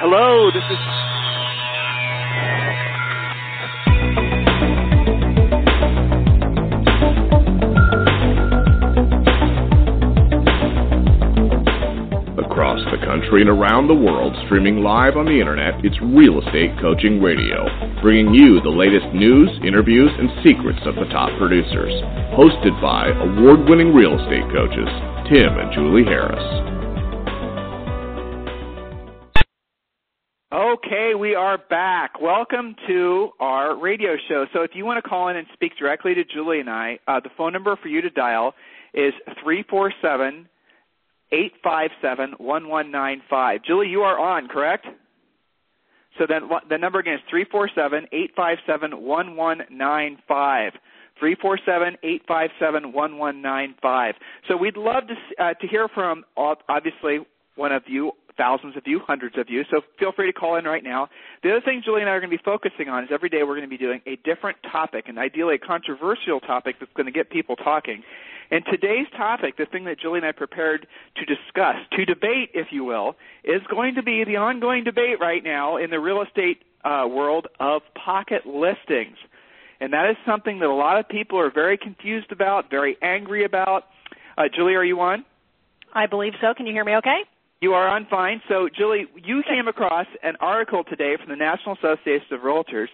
Hello, this is. Across the country and around the world, streaming live on the internet, it's Real Estate Coaching Radio, bringing you the latest news, interviews, and secrets of the top producers. Hosted by award winning real estate coaches, Tim and Julie Harris. We are back. Welcome to our radio show. So, if you want to call in and speak directly to Julie and I, uh, the phone number for you to dial is 347 857 1195. Julie, you are on, correct? So then the number again is 347 857 1195. 347-857-1195. So we'd love to uh, to hear from obviously one of you, thousands of you, hundreds of you. So feel free to call in right now. The other thing Julie and I are going to be focusing on is every day we're going to be doing a different topic, and ideally a controversial topic that's going to get people talking. And today's topic, the thing that Julie and I prepared to discuss, to debate, if you will, is going to be the ongoing debate right now in the real estate uh, world of pocket listings. And that is something that a lot of people are very confused about, very angry about. Uh, Julie, are you on? I believe so. Can you hear me okay? You are on fine. So, Julie, you came across an article today from the National Association of Realtors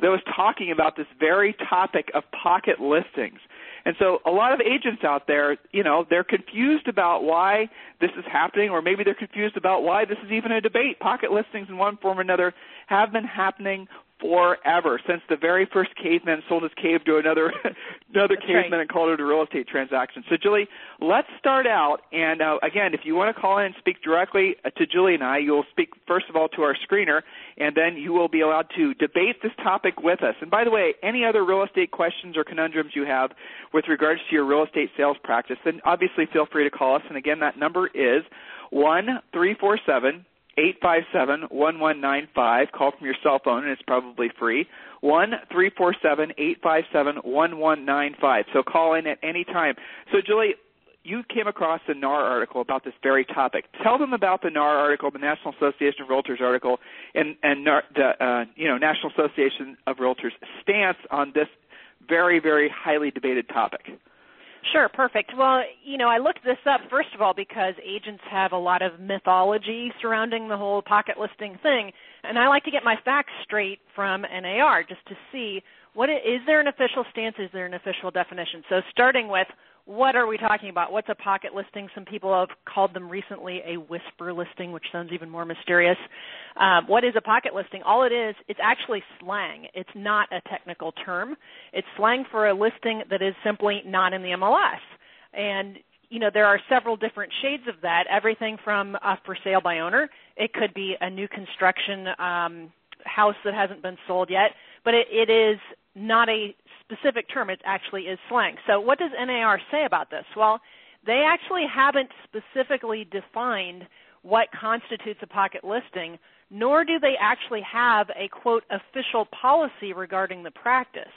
that was talking about this very topic of pocket listings. And so a lot of agents out there, you know, they're confused about why this is happening or maybe they're confused about why this is even a debate. Pocket listings in one form or another have been happening forever since the very first caveman sold his cave to another another That's caveman right. and called it a real estate transaction. So Julie, let's start out and uh, again, if you want to call in and speak directly uh, to Julie and I, you'll speak first of all to our screener and then you will be allowed to debate this topic with us. And by the way, any other real estate questions or conundrums you have with regards to your real estate sales practice, then obviously feel free to call us and again that number is 1347 Eight five seven one one nine five. Call from your cell phone, and it's probably free. One three four seven eight five seven one one nine five. So call in at any time. So Julie, you came across the NAR article about this very topic. Tell them about the NAR article, the National Association of Realtors article, and and NAR, the uh, you know National Association of Realtors stance on this very very highly debated topic. Sure, perfect. Well, you know, I looked this up first of all because agents have a lot of mythology surrounding the whole pocket listing thing, and I like to get my facts straight from NAR just to see what is, there an official stance, is there an official definition. So starting with what are we talking about? What's a pocket listing? Some people have called them recently a whisper listing, which sounds even more mysterious. Um, what is a pocket listing? All it is, it's actually slang. It's not a technical term. It's slang for a listing that is simply not in the MLS. And you know there are several different shades of that. Everything from uh, for sale by owner. It could be a new construction um, house that hasn't been sold yet, but it, it is not a specific term. It actually is slang. So what does NAR say about this? Well, they actually haven't specifically defined what constitutes a pocket listing, nor do they actually have a quote official policy regarding the practice.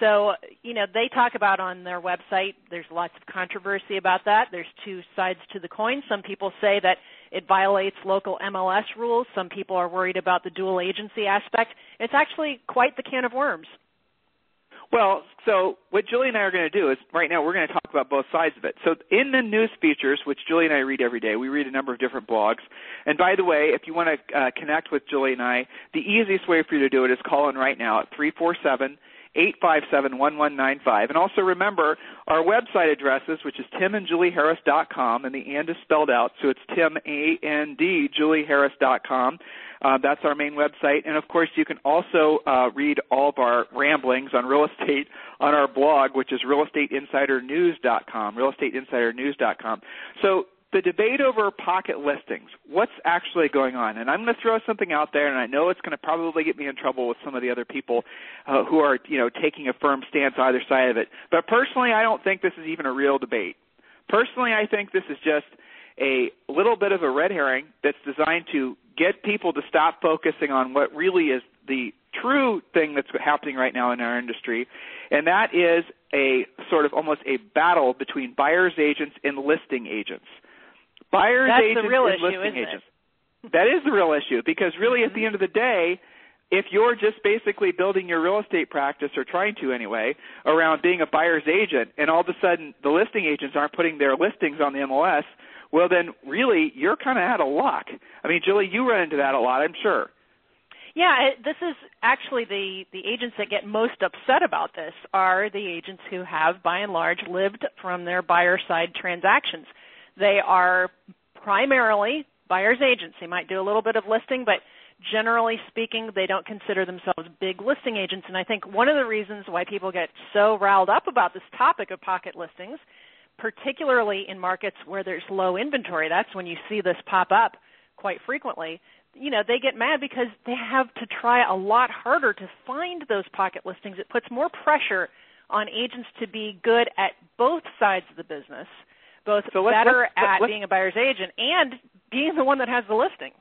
So, you know, they talk about on their website, there's lots of controversy about that. There's two sides to the coin. Some people say that it violates local MLS rules. Some people are worried about the dual agency aspect. It's actually quite the can of worms. Well, so what Julie and I are going to do is right now we're going to talk about both sides of it. So in the news features, which Julie and I read every day, we read a number of different blogs. And by the way, if you want to uh, connect with Julie and I, the easiest way for you to do it is call in right now at three four seven eight five seven one one nine five. And also remember our website addresses, which is timandjulieharris.com, and the and is spelled out, so it's tim a n d julieharris.com. Uh, that's our main website. And of course, you can also uh, read all of our ramblings on real estate on our blog, which is realestateinsidernews.com, realestateinsidernews.com. So the debate over pocket listings, what's actually going on? And I'm going to throw something out there, and I know it's going to probably get me in trouble with some of the other people uh, who are, you know, taking a firm stance either side of it. But personally, I don't think this is even a real debate. Personally, I think this is just a little bit of a red herring that's designed to get people to stop focusing on what really is the true thing that's happening right now in our industry, and that is a sort of almost a battle between buyers agents and listing agents. Buyers That's agents the real and issue, listing agents. it? that is the real issue because really at the mm-hmm. end of the day, if you're just basically building your real estate practice or trying to anyway around being a buyer's agent and all of a sudden the listing agents aren't putting their listings on the MLS, well then really you're kind of out of luck. I mean, Julie, you run into that a lot, I'm sure. Yeah, this is actually the the agents that get most upset about this are the agents who have by and large lived from their buyer side transactions. They are primarily buyer's agents. They might do a little bit of listing, but generally speaking, they don't consider themselves big listing agents. And I think one of the reasons why people get so riled up about this topic of pocket listings, particularly in markets where there's low inventory, that's when you see this pop up quite frequently. You know, they get mad because they have to try a lot harder to find those pocket listings. It puts more pressure on agents to be good at both sides of the business, both so let's, better let's, at let's, being a buyer's agent and being the one that has the listing.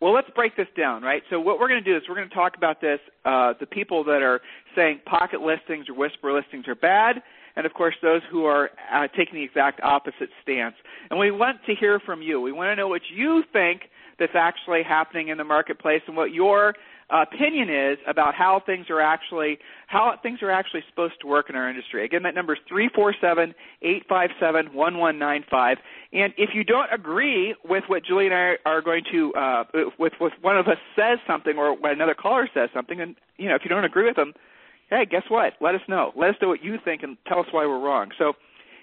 Well, let's break this down, right? So what we're going to do is we're going to talk about this, uh, the people that are saying pocket listings or whisper listings are bad, and of course those who are uh, taking the exact opposite stance. And we want to hear from you. We want to know what you think that's actually happening in the marketplace and what your opinion is about how things are actually how things are actually supposed to work in our industry. Again, that number is three four seven eight five seven one one nine five. And if you don't agree with what Julie and I are going to, uh, with with one of us says something or when another caller says something, and you know if you don't agree with them, hey, guess what? Let us know. Let us know what you think and tell us why we're wrong. So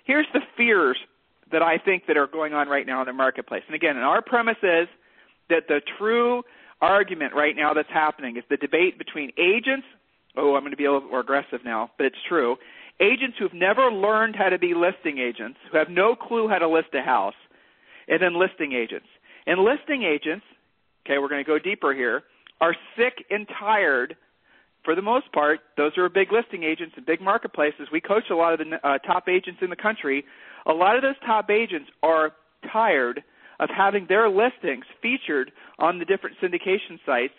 here's the fears that I think that are going on right now in the marketplace. And again, and our premise is that the true argument right now that's happening is the debate between agents. Oh, I'm going to be a little more aggressive now, but it's true. Agents who've never learned how to be listing agents, who have no clue how to list a house, and then listing agents. And listing agents, okay, we're going to go deeper here, are sick and tired for the most part, those are big listing agents in big marketplaces. We coach a lot of the uh, top agents in the country. A lot of those top agents are tired of having their listings featured on the different syndication sites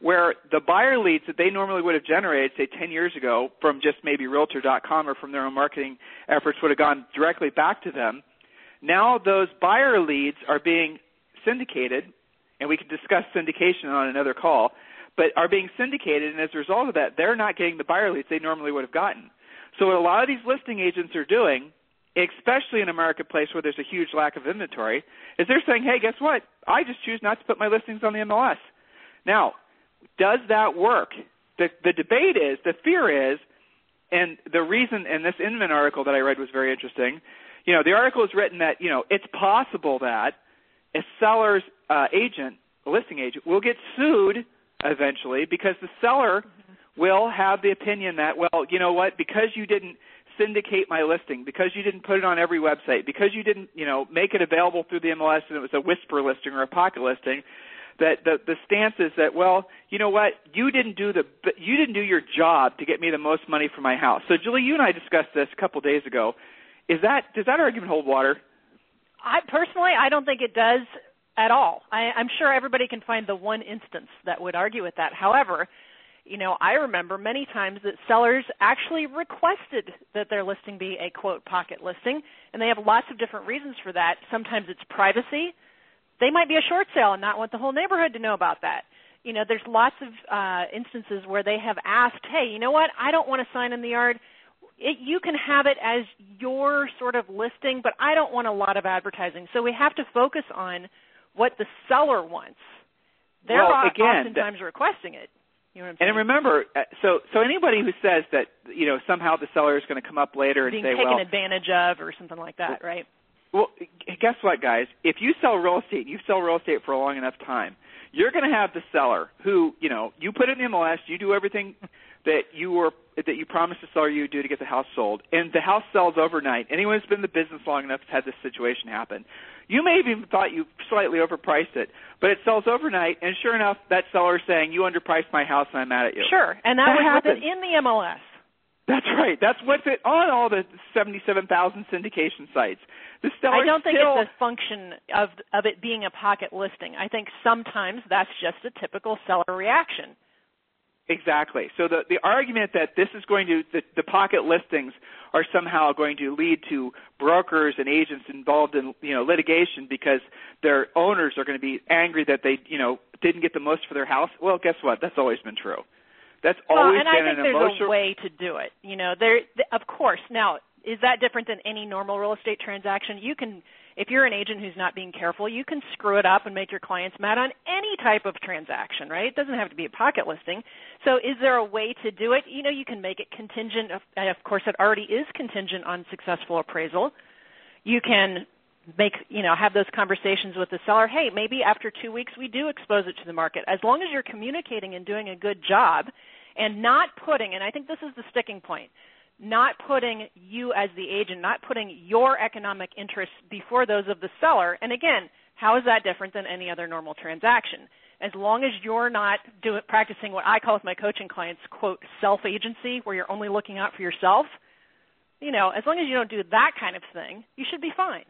where the buyer leads that they normally would have generated, say 10 years ago, from just maybe Realtor.com or from their own marketing efforts would have gone directly back to them. Now those buyer leads are being syndicated, and we can discuss syndication on another call, but are being syndicated, and as a result of that, they're not getting the buyer leads they normally would have gotten. So what a lot of these listing agents are doing especially in a marketplace where there's a huge lack of inventory, is they're saying, hey, guess what? I just choose not to put my listings on the MLS. Now, does that work? The, the debate is, the fear is, and the reason, and this Inman article that I read was very interesting. You know, the article is written that, you know, it's possible that a seller's uh, agent, a listing agent, will get sued eventually because the seller will have the opinion that, well, you know what, because you didn't – syndicate my listing. Because you didn't put it on every website because you didn't you know make it available through the MLS and it was a whisper listing or a pocket listing that the the stance is that well you know what? You didn't do the you didn't do your job to get me the most money for my house. So Julie you and I discussed this a couple of days ago. Is that does that argument hold water? I personally I don't think it does at all. I, I'm sure everybody can find the one instance that would argue with that. However you know, I remember many times that sellers actually requested that their listing be a quote pocket listing, and they have lots of different reasons for that. Sometimes it's privacy. They might be a short sale and not want the whole neighborhood to know about that. You know, there's lots of uh, instances where they have asked, "Hey, you know what? I don't want a sign in the yard. It, you can have it as your sort of listing, but I don't want a lot of advertising." So we have to focus on what the seller wants. They're well, again, oftentimes requesting it. You know and remember, uh, so so anybody who says that you know somehow the seller is going to come up later Being say, taken well, advantage of or something like that, right? Well, guess what, guys? If you sell real estate, you sell real estate for a long enough time, you're going to have the seller who you know you put it in the MLS, you do everything that you were that you promised the seller you would do to get the house sold, and the house sells overnight. Anyone who's been in the business long enough has had this situation happen. You may have even thought you slightly overpriced it, but it sells overnight, and sure enough, that seller is saying, you underpriced my house and I'm mad at you. Sure, and that, that was happens. in the MLS. That's right. That's what's it on all the 77,000 syndication sites. The seller I don't think still, it's a function of of it being a pocket listing. I think sometimes that's just a typical seller reaction. Exactly. So the the argument that this is going to the, the pocket listings are somehow going to lead to brokers and agents involved in you know litigation because their owners are going to be angry that they you know didn't get the most for their house. Well, guess what? That's always been true. That's always well, and been I think an there's emotional. a way to do it. You know, there of course. Now, is that different than any normal real estate transaction? You can if you're an agent who's not being careful, you can screw it up and make your clients mad on any type of transaction, right? It doesn't have to be a pocket listing. So is there a way to do it? You know, you can make it contingent, and of course it already is contingent on successful appraisal. You can make, you know, have those conversations with the seller. Hey, maybe after two weeks we do expose it to the market. As long as you're communicating and doing a good job and not putting, and I think this is the sticking point, not putting you as the agent, not putting your economic interests before those of the seller. And again, how is that different than any other normal transaction? As long as you're not doing, practicing what I call with my coaching clients, quote, self-agency, where you're only looking out for yourself, you know, as long as you don't do that kind of thing, you should be fine.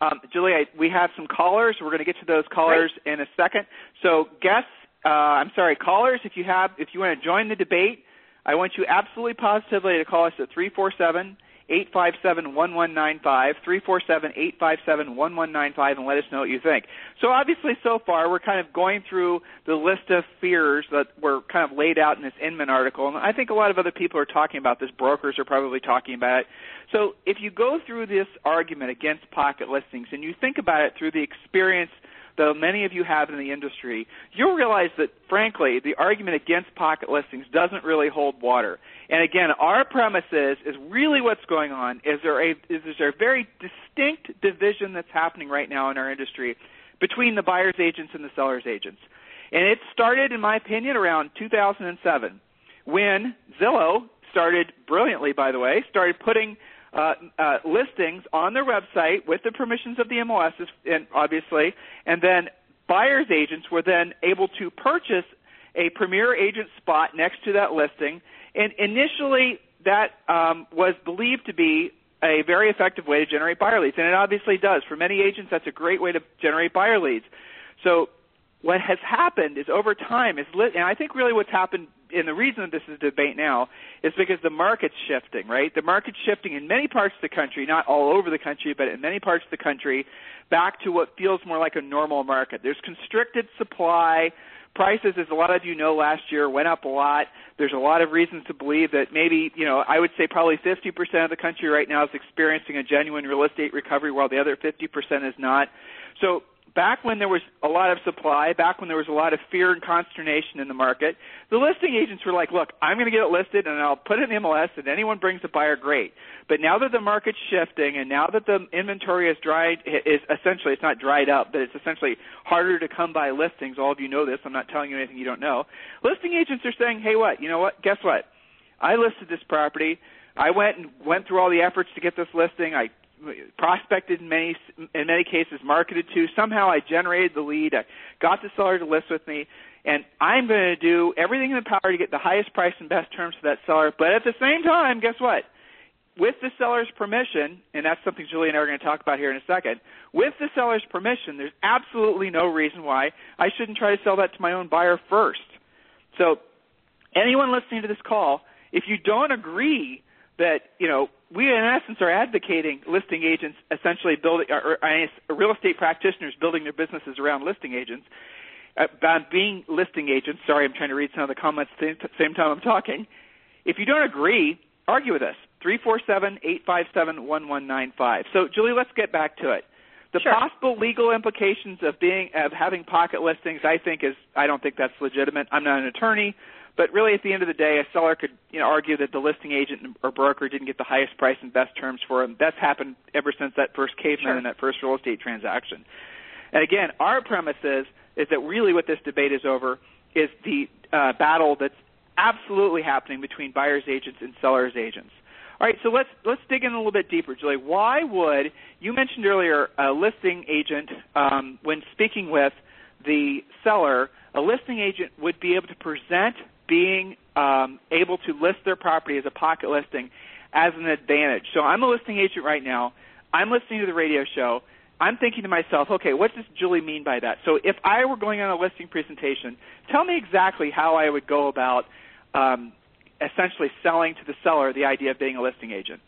Um, Julie, I, we have some callers. We're going to get to those callers Great. in a second. So, guests, uh, I'm sorry, callers, if you have, if you want to join the debate, I want you absolutely positively to call us at 347 857 1195, 347 857 1195, and let us know what you think. So, obviously, so far, we're kind of going through the list of fears that were kind of laid out in this Inman article, and I think a lot of other people are talking about this. Brokers are probably talking about it. So, if you go through this argument against pocket listings and you think about it through the experience though many of you have in the industry, you'll realize that, frankly, the argument against pocket listings doesn't really hold water. And again, our premise is, is really what's going on is there a is there a very distinct division that's happening right now in our industry between the buyer's agents and the seller's agents. And it started, in my opinion, around 2007 when Zillow started brilliantly, by the way, started putting uh, uh, listings on their website with the permissions of the MLS, and obviously, and then buyers agents were then able to purchase a premier agent spot next to that listing. And initially, that um, was believed to be a very effective way to generate buyer leads, and it obviously does. For many agents, that's a great way to generate buyer leads. So what has happened is over time is lit, and I think really what's happened and the reason this is a debate now is because the market's shifting, right? The market's shifting in many parts of the country, not all over the country, but in many parts of the country, back to what feels more like a normal market. There's constricted supply. Prices, as a lot of you know, last year went up a lot. There's a lot of reasons to believe that maybe, you know, I would say probably 50% of the country right now is experiencing a genuine real estate recovery, while the other 50% is not. So back when there was a lot of supply, back when there was a lot of fear and consternation in the market, the listing agents were like, look, I'm going to get it listed and I'll put it in MLS and anyone brings a buyer, great. But now that the market's shifting and now that the inventory is dried, is essentially, it's not dried up, but it's essentially harder to come by listings. All of you know this. I'm not telling you anything you don't know. Listing agents are saying, hey, what? You know what? Guess what? I listed this property. I went and went through all the efforts to get this listing. I prospected in many in many cases, marketed to. Somehow I generated the lead. I got the seller to list with me, and I'm going to do everything in the power to get the highest price and best terms for that seller. But at the same time, guess what? With the seller's permission, and that's something Julie and I are going to talk about here in a second. With the seller's permission, there's absolutely no reason why I shouldn't try to sell that to my own buyer first. So, anyone listening to this call, if you don't agree that you know we in essence are advocating listing agents essentially building or, or real estate practitioners building their businesses around listing agents uh, being listing agents. Sorry i'm trying to read some of the comments at the same time i'm talking. If you don't agree argue with us. three four seven eight five seven one one nine five. So julie let's get back to it. The sure. possible legal implications of being of having pocket listings i think is i don't think that's legitimate. I'm not an attorney but really, at the end of the day, a seller could you know, argue that the listing agent or broker didn't get the highest price and best terms for them. That's happened ever since that first caveman sure. and that first real estate transaction. And again, our premise is is that really what this debate is over is the uh, battle that's absolutely happening between buyers agents and sellers agents. All right, so let's let's dig in a little bit deeper, Julie. Why would you mentioned earlier a listing agent um, when speaking with the seller, a listing agent would be able to present being um, able to list their property as a pocket listing as an advantage. So I'm a listing agent right now. I'm listening to the radio show. I'm thinking to myself, okay, what does Julie mean by that? So if I were going on a listing presentation, tell me exactly how I would go about um, essentially selling to the seller the idea of being a listing agent.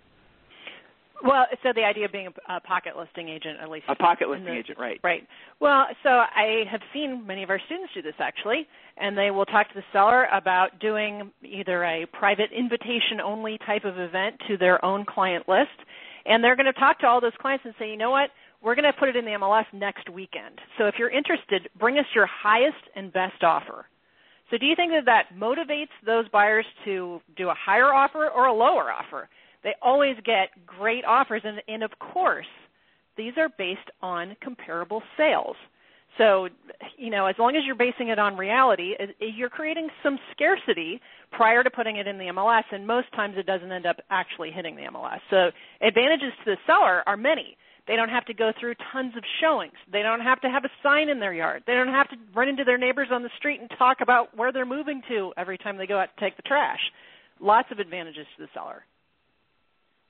Well, so the idea of being a, pocket listing agent, at least a pocket listing the, agent, right? Right. Well, so I have seen many of our students do this actually, and they will talk to the seller about doing either a private invitation-only type of event to their own client list, and they're going to talk to all those clients and say, you know what, we're going to put it in the MLS next weekend. So if you're interested, bring us your highest and best offer. So do you think that that motivates those buyers to do a higher offer or a lower offer? They always get great offers, and, and of course, these are based on comparable sales. So, you know, as long as you're basing it on reality, you're creating some scarcity prior to putting it in the MLS, and most times it doesn't end up actually hitting the MLS. So, advantages to the seller are many. They don't have to go through tons of showings. They don't have to have a sign in their yard. They don't have to run into their neighbors on the street and talk about where they're moving to every time they go out to take the trash. Lots of advantages to the seller.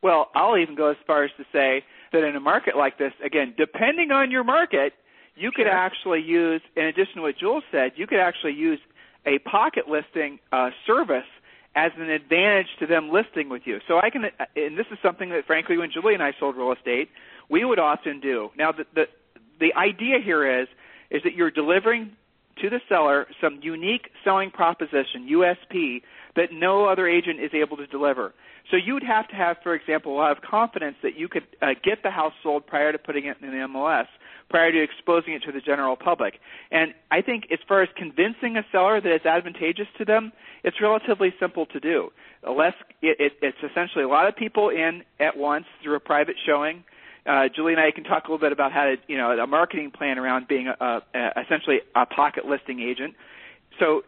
Well, I'll even go as far as to say that in a market like this, again, depending on your market, you could sure. actually use, in addition to what Jules said, you could actually use a pocket listing uh, service as an advantage to them listing with you. So I can, and this is something that frankly, when Julie and I sold real estate, we would often do. Now, the the, the idea here is is that you're delivering to the seller some unique selling proposition (USP) that no other agent is able to deliver. So you would have to have, for example, a lot of confidence that you could uh, get the house sold prior to putting it in the MLS, prior to exposing it to the general public. And I think as far as convincing a seller that it's advantageous to them, it's relatively simple to do. Less, it, it, it's essentially a lot of people in at once through a private showing uh, Julie and I can talk a little bit about how to, you know, a marketing plan around being a, a, essentially a pocket listing agent. So,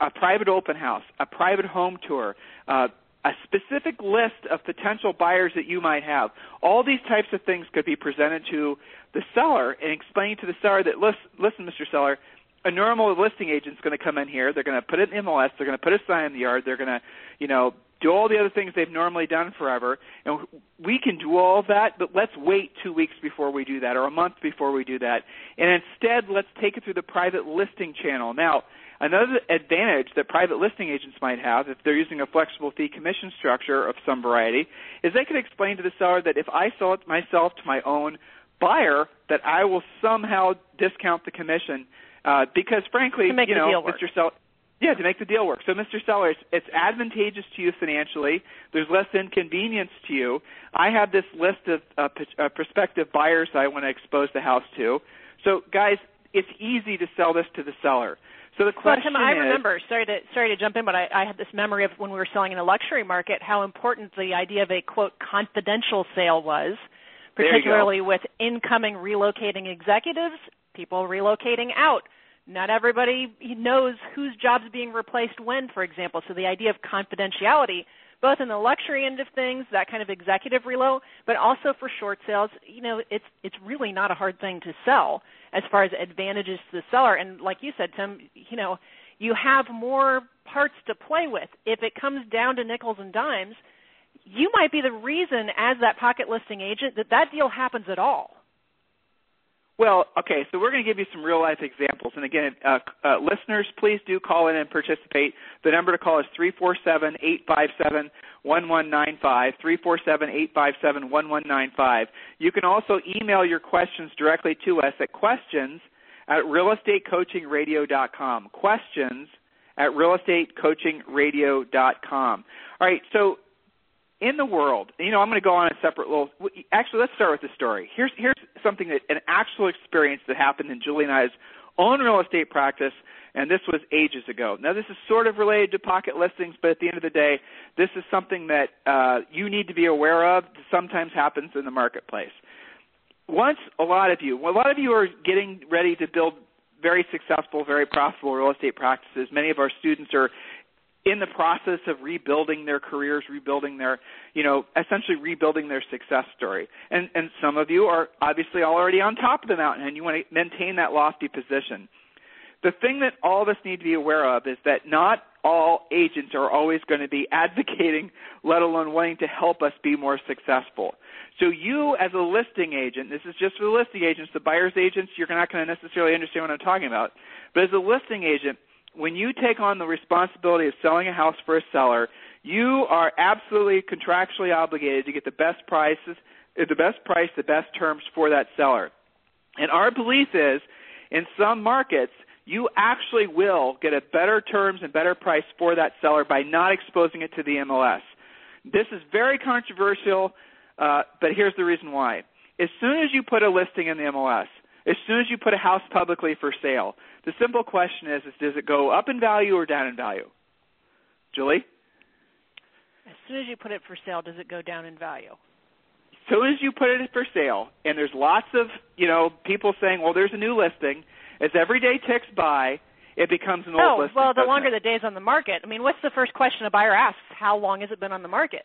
a private open house, a private home tour, uh, a specific list of potential buyers that you might have. All these types of things could be presented to the seller and explained to the seller that, listen, listen Mr. Seller, a normal listing agent's going to come in here. They're going to put it in MLS. They're going to put a sign in the yard. They're going to, you know, do all the other things they've normally done forever. And we can do all of that, but let's wait two weeks before we do that or a month before we do that. And instead, let's take it through the private listing channel. Now, another advantage that private listing agents might have if they're using a flexible fee commission structure of some variety is they could explain to the seller that if I sell it myself to my own buyer, that I will somehow discount the commission uh, because frankly, you know, Mr. Seller, yeah, to make the deal work. So, Mr. Seller, it's, it's advantageous to you financially. There's less inconvenience to you. I have this list of uh, p- uh, prospective buyers I want to expose the house to. So, guys, it's easy to sell this to the seller. So the question well, Tim, I is, remember. Sorry to sorry to jump in, but I, I had this memory of when we were selling in the luxury market, how important the idea of a quote confidential sale was, particularly with incoming relocating executives, people relocating out not everybody knows whose job's being replaced when, for example. So the idea of confidentiality, both in the luxury end of things, that kind of executive relo, but also for short sales, you know, it's it's really not a hard thing to sell as far as advantages to the seller. And like you said, Tim, you know, you have more parts to play with. If it comes down to nickels and dimes, you might be the reason as that pocket listing agent that that deal happens at all. Well, okay, so we're going to give you some real life examples. And again, uh, uh, listeners, please do call in and participate. The number to call is 347 857 1195. 347 857 1195. You can also email your questions directly to us at questions at realestatecoachingradio.com. Questions at realestatecoachingradio.com. All right, so in the world, you know, I'm going to go on a separate little. Actually, let's start with the story. Here's here's something that an actual experience that happened in Julie and I's own real estate practice, and this was ages ago. Now, this is sort of related to pocket listings, but at the end of the day, this is something that uh, you need to be aware of. Sometimes happens in the marketplace. Once a lot of you, a lot of you are getting ready to build very successful, very profitable real estate practices. Many of our students are in the process of rebuilding their careers, rebuilding their, you know, essentially rebuilding their success story. And and some of you are obviously already on top of the mountain and you want to maintain that lofty position. The thing that all of us need to be aware of is that not all agents are always going to be advocating, let alone wanting to help us be more successful. So you as a listing agent, this is just for the listing agents, the buyer's agents, you're not going to necessarily understand what I'm talking about. But as a listing agent, when you take on the responsibility of selling a house for a seller, you are absolutely contractually obligated to get the best prices, the best price, the best terms for that seller. And our belief is, in some markets, you actually will get a better terms and better price for that seller by not exposing it to the MLS. This is very controversial, uh, but here's the reason why. As soon as you put a listing in the MLS, as soon as you put a house publicly for sale, the simple question is, is does it go up in value or down in value? Julie? As soon as you put it for sale, does it go down in value? As soon as you put it for sale, and there's lots of you know people saying, well, there's a new listing. As every day ticks by, it becomes an old oh, listing. well, the longer it? the days on the market. I mean, what's the first question a buyer asks? How long has it been on the market?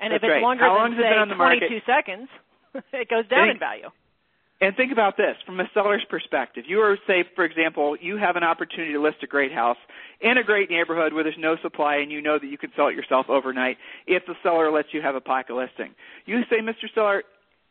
And That's if it's right. longer How than long has it been on the 22 market? seconds, it goes down in value. And think about this from a seller's perspective. You are, say, for example, you have an opportunity to list a great house in a great neighborhood where there's no supply and you know that you can sell it yourself overnight if the seller lets you have a pocket listing. You say, Mr. Seller,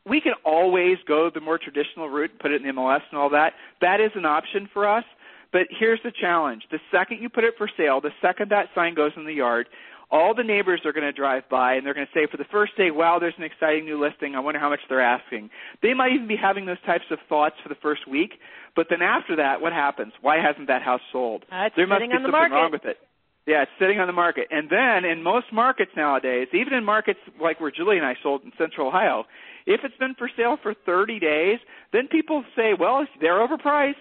we can always go the more traditional route, and put it in the MLS and all that. That is an option for us. But here's the challenge. The second you put it for sale, the second that sign goes in the yard, all the neighbors are going to drive by and they're going to say for the first day, wow, there's an exciting new listing. I wonder how much they're asking. They might even be having those types of thoughts for the first week, but then after that, what happens? Why hasn't that house sold? Uh, there must be the something market. wrong with it. Yeah, it's sitting on the market. And then in most markets nowadays, even in markets like where Julie and I sold in Central Ohio, if it's been for sale for 30 days, then people say, well, they're overpriced.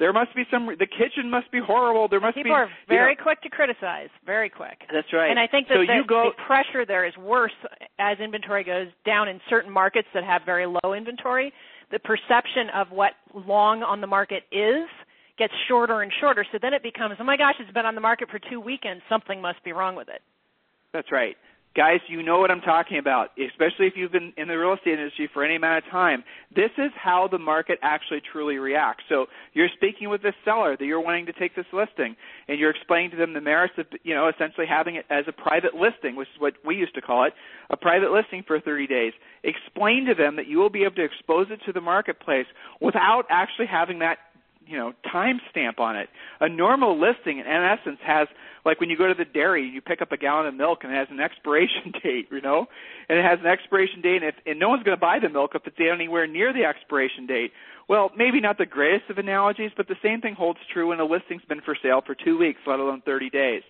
There must be some. The kitchen must be horrible. There must People be. are you very know- quick to criticize. Very quick. That's right. And I think that so the, you go. the pressure there is worse as inventory goes down in certain markets that have very low inventory. The perception of what long on the market is gets shorter and shorter. So then it becomes, oh my gosh, it's been on the market for two weekends. Something must be wrong with it. That's right. Guys, you know what I'm talking about, especially if you've been in the real estate industry for any amount of time. This is how the market actually truly reacts. So you're speaking with this seller that you're wanting to take this listing, and you're explaining to them the merits of, you know, essentially having it as a private listing, which is what we used to call it, a private listing for 30 days. Explain to them that you will be able to expose it to the marketplace without actually having that you know time stamp on it. A normal listing, in essence, has like when you go to the dairy, you pick up a gallon of milk and it has an expiration date, you know, and it has an expiration date, and, if, and no one's going to buy the milk if it's anywhere near the expiration date. Well, maybe not the greatest of analogies, but the same thing holds true when a listing's been for sale for two weeks, let alone 30 days.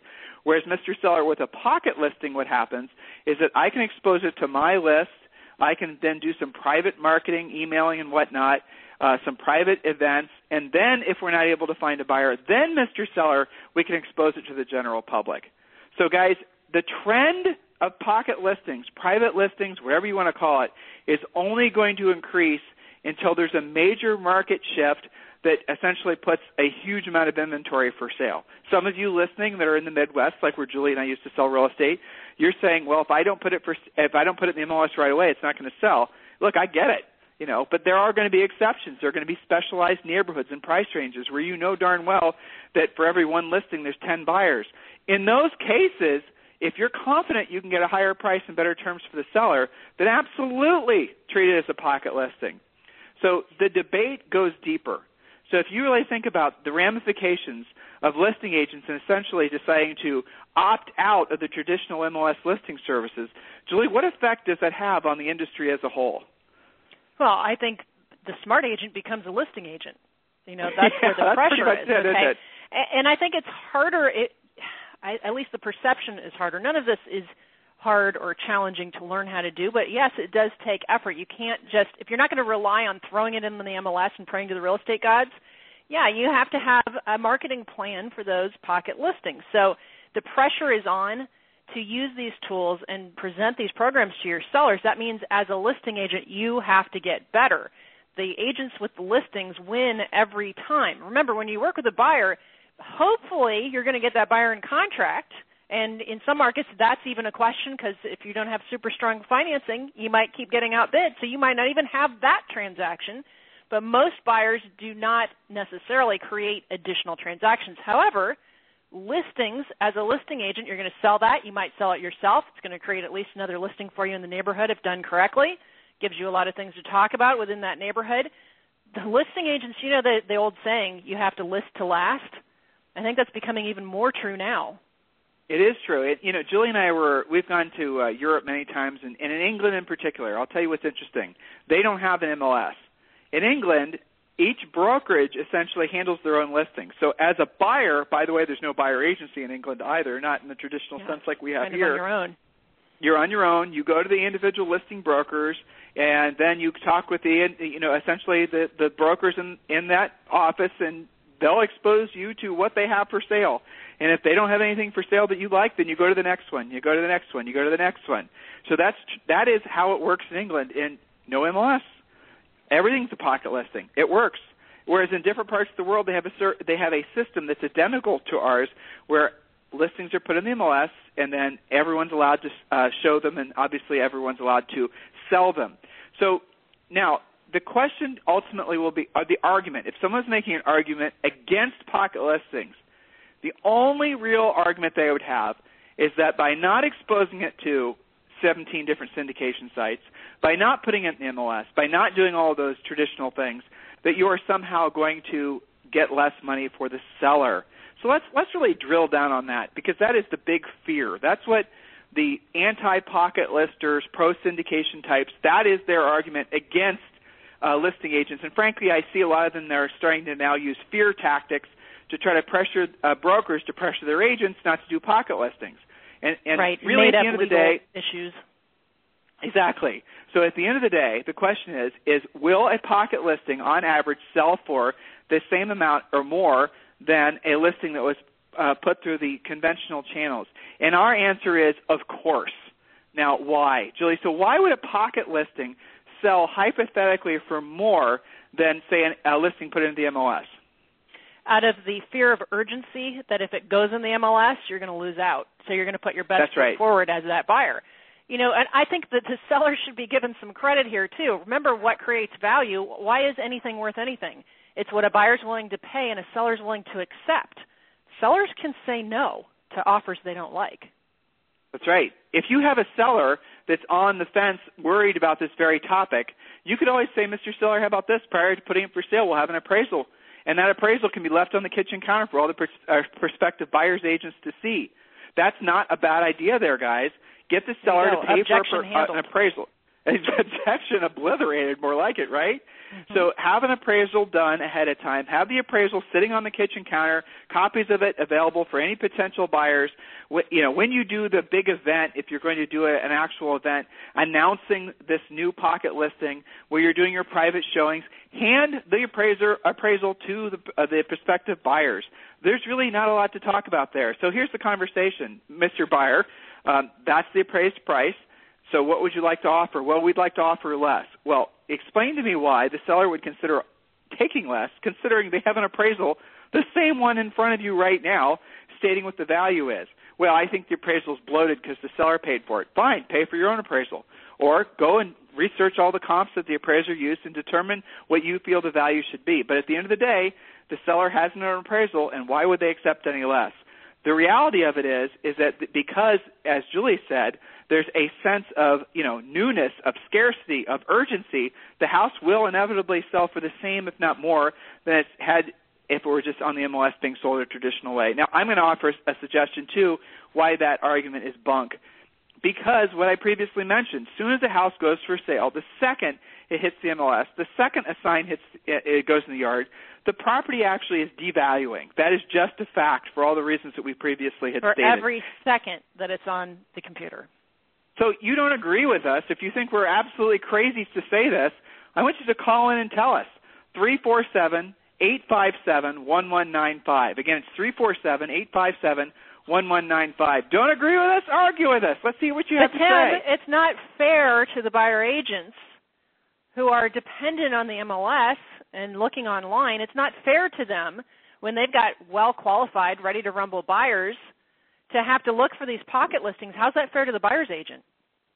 Whereas Mr. Seller, with a pocket listing, what happens is that I can expose it to my list. I can then do some private marketing, emailing, and whatnot uh, some private events, and then if we're not able to find a buyer, then Mr. Seller, we can expose it to the general public. So guys, the trend of pocket listings, private listings, whatever you want to call it, is only going to increase until there's a major market shift that essentially puts a huge amount of inventory for sale. Some of you listening that are in the Midwest, like where Julie and I used to sell real estate, you're saying, well, if I don't put it for, if I don't put it in the MLS right away, it's not going to sell. Look, I get it you know but there are going to be exceptions there are going to be specialized neighborhoods and price ranges where you know darn well that for every one listing there's 10 buyers in those cases if you're confident you can get a higher price and better terms for the seller then absolutely treat it as a pocket listing so the debate goes deeper so if you really think about the ramifications of listing agents and essentially deciding to opt out of the traditional MLS listing services, Julie, what effect does that have on the industry as a whole? Well, I think the smart agent becomes a listing agent. You know, that's yeah, where the that's pressure is. it, okay? it? And I think it's harder. It, I, at least the perception is harder. None of this is hard or challenging to learn how to do, but yes, it does take effort. You can't just if you're not going to rely on throwing it in the MLS and praying to the real estate gods. Yeah, you have to have a marketing plan for those pocket listings. So the pressure is on to use these tools and present these programs to your sellers. That means as a listing agent, you have to get better. The agents with the listings win every time. Remember, when you work with a buyer, hopefully you're going to get that buyer in contract. And in some markets, that's even a question because if you don't have super strong financing, you might keep getting outbid. So you might not even have that transaction. But most buyers do not necessarily create additional transactions. However, listings as a listing agent, you're going to sell that. You might sell it yourself. It's going to create at least another listing for you in the neighborhood if done correctly. Gives you a lot of things to talk about within that neighborhood. The listing agents, you know the, the old saying, you have to list to last. I think that's becoming even more true now. It is true. It, you know, Julie and I were we've gone to uh, Europe many times, and, and in England in particular. I'll tell you what's interesting. They don't have an MLS. In England, each brokerage essentially handles their own listings. So as a buyer, by the way, there's no buyer agency in England either, not in the traditional yeah, sense like we have kind here. Of on your own. You're on your own. You go to the individual listing brokers, and then you talk with the you know essentially the the brokers in in that office, and they'll expose you to what they have for sale. And if they don't have anything for sale that you like, then you go to the next one. You go to the next one. You go to the next one. So that's that is how it works in England. In no MLS, everything's a pocket listing. It works. Whereas in different parts of the world, they have a they have a system that's identical to ours, where listings are put in the MLS, and then everyone's allowed to uh, show them, and obviously everyone's allowed to sell them. So now the question ultimately will be uh, the argument. If someone's making an argument against pocket listings, the only real argument they would have is that by not exposing it to 17 different syndication sites, by not putting it in the MLS, by not doing all those traditional things, that you are somehow going to get less money for the seller. So let's let's really drill down on that because that is the big fear. That's what the anti-pocket listers, pro-syndication types. That is their argument against uh, listing agents. And frankly, I see a lot of them that are starting to now use fear tactics to try to pressure uh, brokers to pressure their agents not to do pocket listings. And, and right. really, Made at the end of the day, issues. Exactly. So at the end of the day, the question is: is will a pocket listing, on average, sell for the same amount or more than a listing that was uh, put through the conventional channels? And our answer is, of course. Now, why, Julie? So why would a pocket listing sell hypothetically for more than, say, an, a listing put into the MLS? Out of the fear of urgency that if it goes in the MLS, you're going to lose out. So you're going to put your best That's foot right. forward as that buyer. You know, and I think that the seller should be given some credit here too. Remember what creates value. Why is anything worth anything? It's what a buyer's willing to pay and a seller's willing to accept. Sellers can say no to offers they don't like. That's right. If you have a seller that's on the fence worried about this very topic, you could always say, Mr. Seller, how about this? Prior to putting it for sale, we'll have an appraisal. And that appraisal can be left on the kitchen counter for all the pers- uh, prospective buyer's agents to see. That's not a bad idea there, guys. Get the seller to pay for uh, an appraisal. Objection obliterated, more like it, right? Mm-hmm. So have an appraisal done ahead of time. Have the appraisal sitting on the kitchen counter, copies of it available for any potential buyers. You know, when you do the big event, if you're going to do an actual event, announcing this new pocket listing where you're doing your private showings, hand the appraiser appraisal to the, uh, the prospective buyers. There's really not a lot to talk about there. So here's the conversation, Mr. Buyer. Um, that's the appraised price. So what would you like to offer? Well, we'd like to offer less. Well, explain to me why the seller would consider taking less, considering they have an appraisal, the same one in front of you right now, stating what the value is. Well, I think the appraisal is bloated because the seller paid for it. Fine, pay for your own appraisal. Or go and research all the comps that the appraiser used and determine what you feel the value should be. But at the end of the day, the seller has an appraisal, and why would they accept any less? The reality of it is, is that because, as Julie said, there's a sense of, you know, newness, of scarcity, of urgency, the house will inevitably sell for the same, if not more, than it had if it were just on the MLS being sold a traditional way. Now, I'm going to offer a suggestion too why that argument is bunk. Because what I previously mentioned, soon as a house goes for sale, the second it hits the MLS, the second a sign hits it goes in the yard, the property actually is devaluing. That is just a fact for all the reasons that we previously had for stated. every second that it's on the computer. So you don't agree with us. If you think we're absolutely crazy to say this, I want you to call in and tell us. 347 857 1195. Again, it's 347 857 1195. Don't agree with us? Argue with us. Let's see what you have but to Tim, say. It's not fair to the buyer agents who are dependent on the MLS and looking online. It's not fair to them when they've got well qualified, ready to rumble buyers to have to look for these pocket listings. How's that fair to the buyer's agent?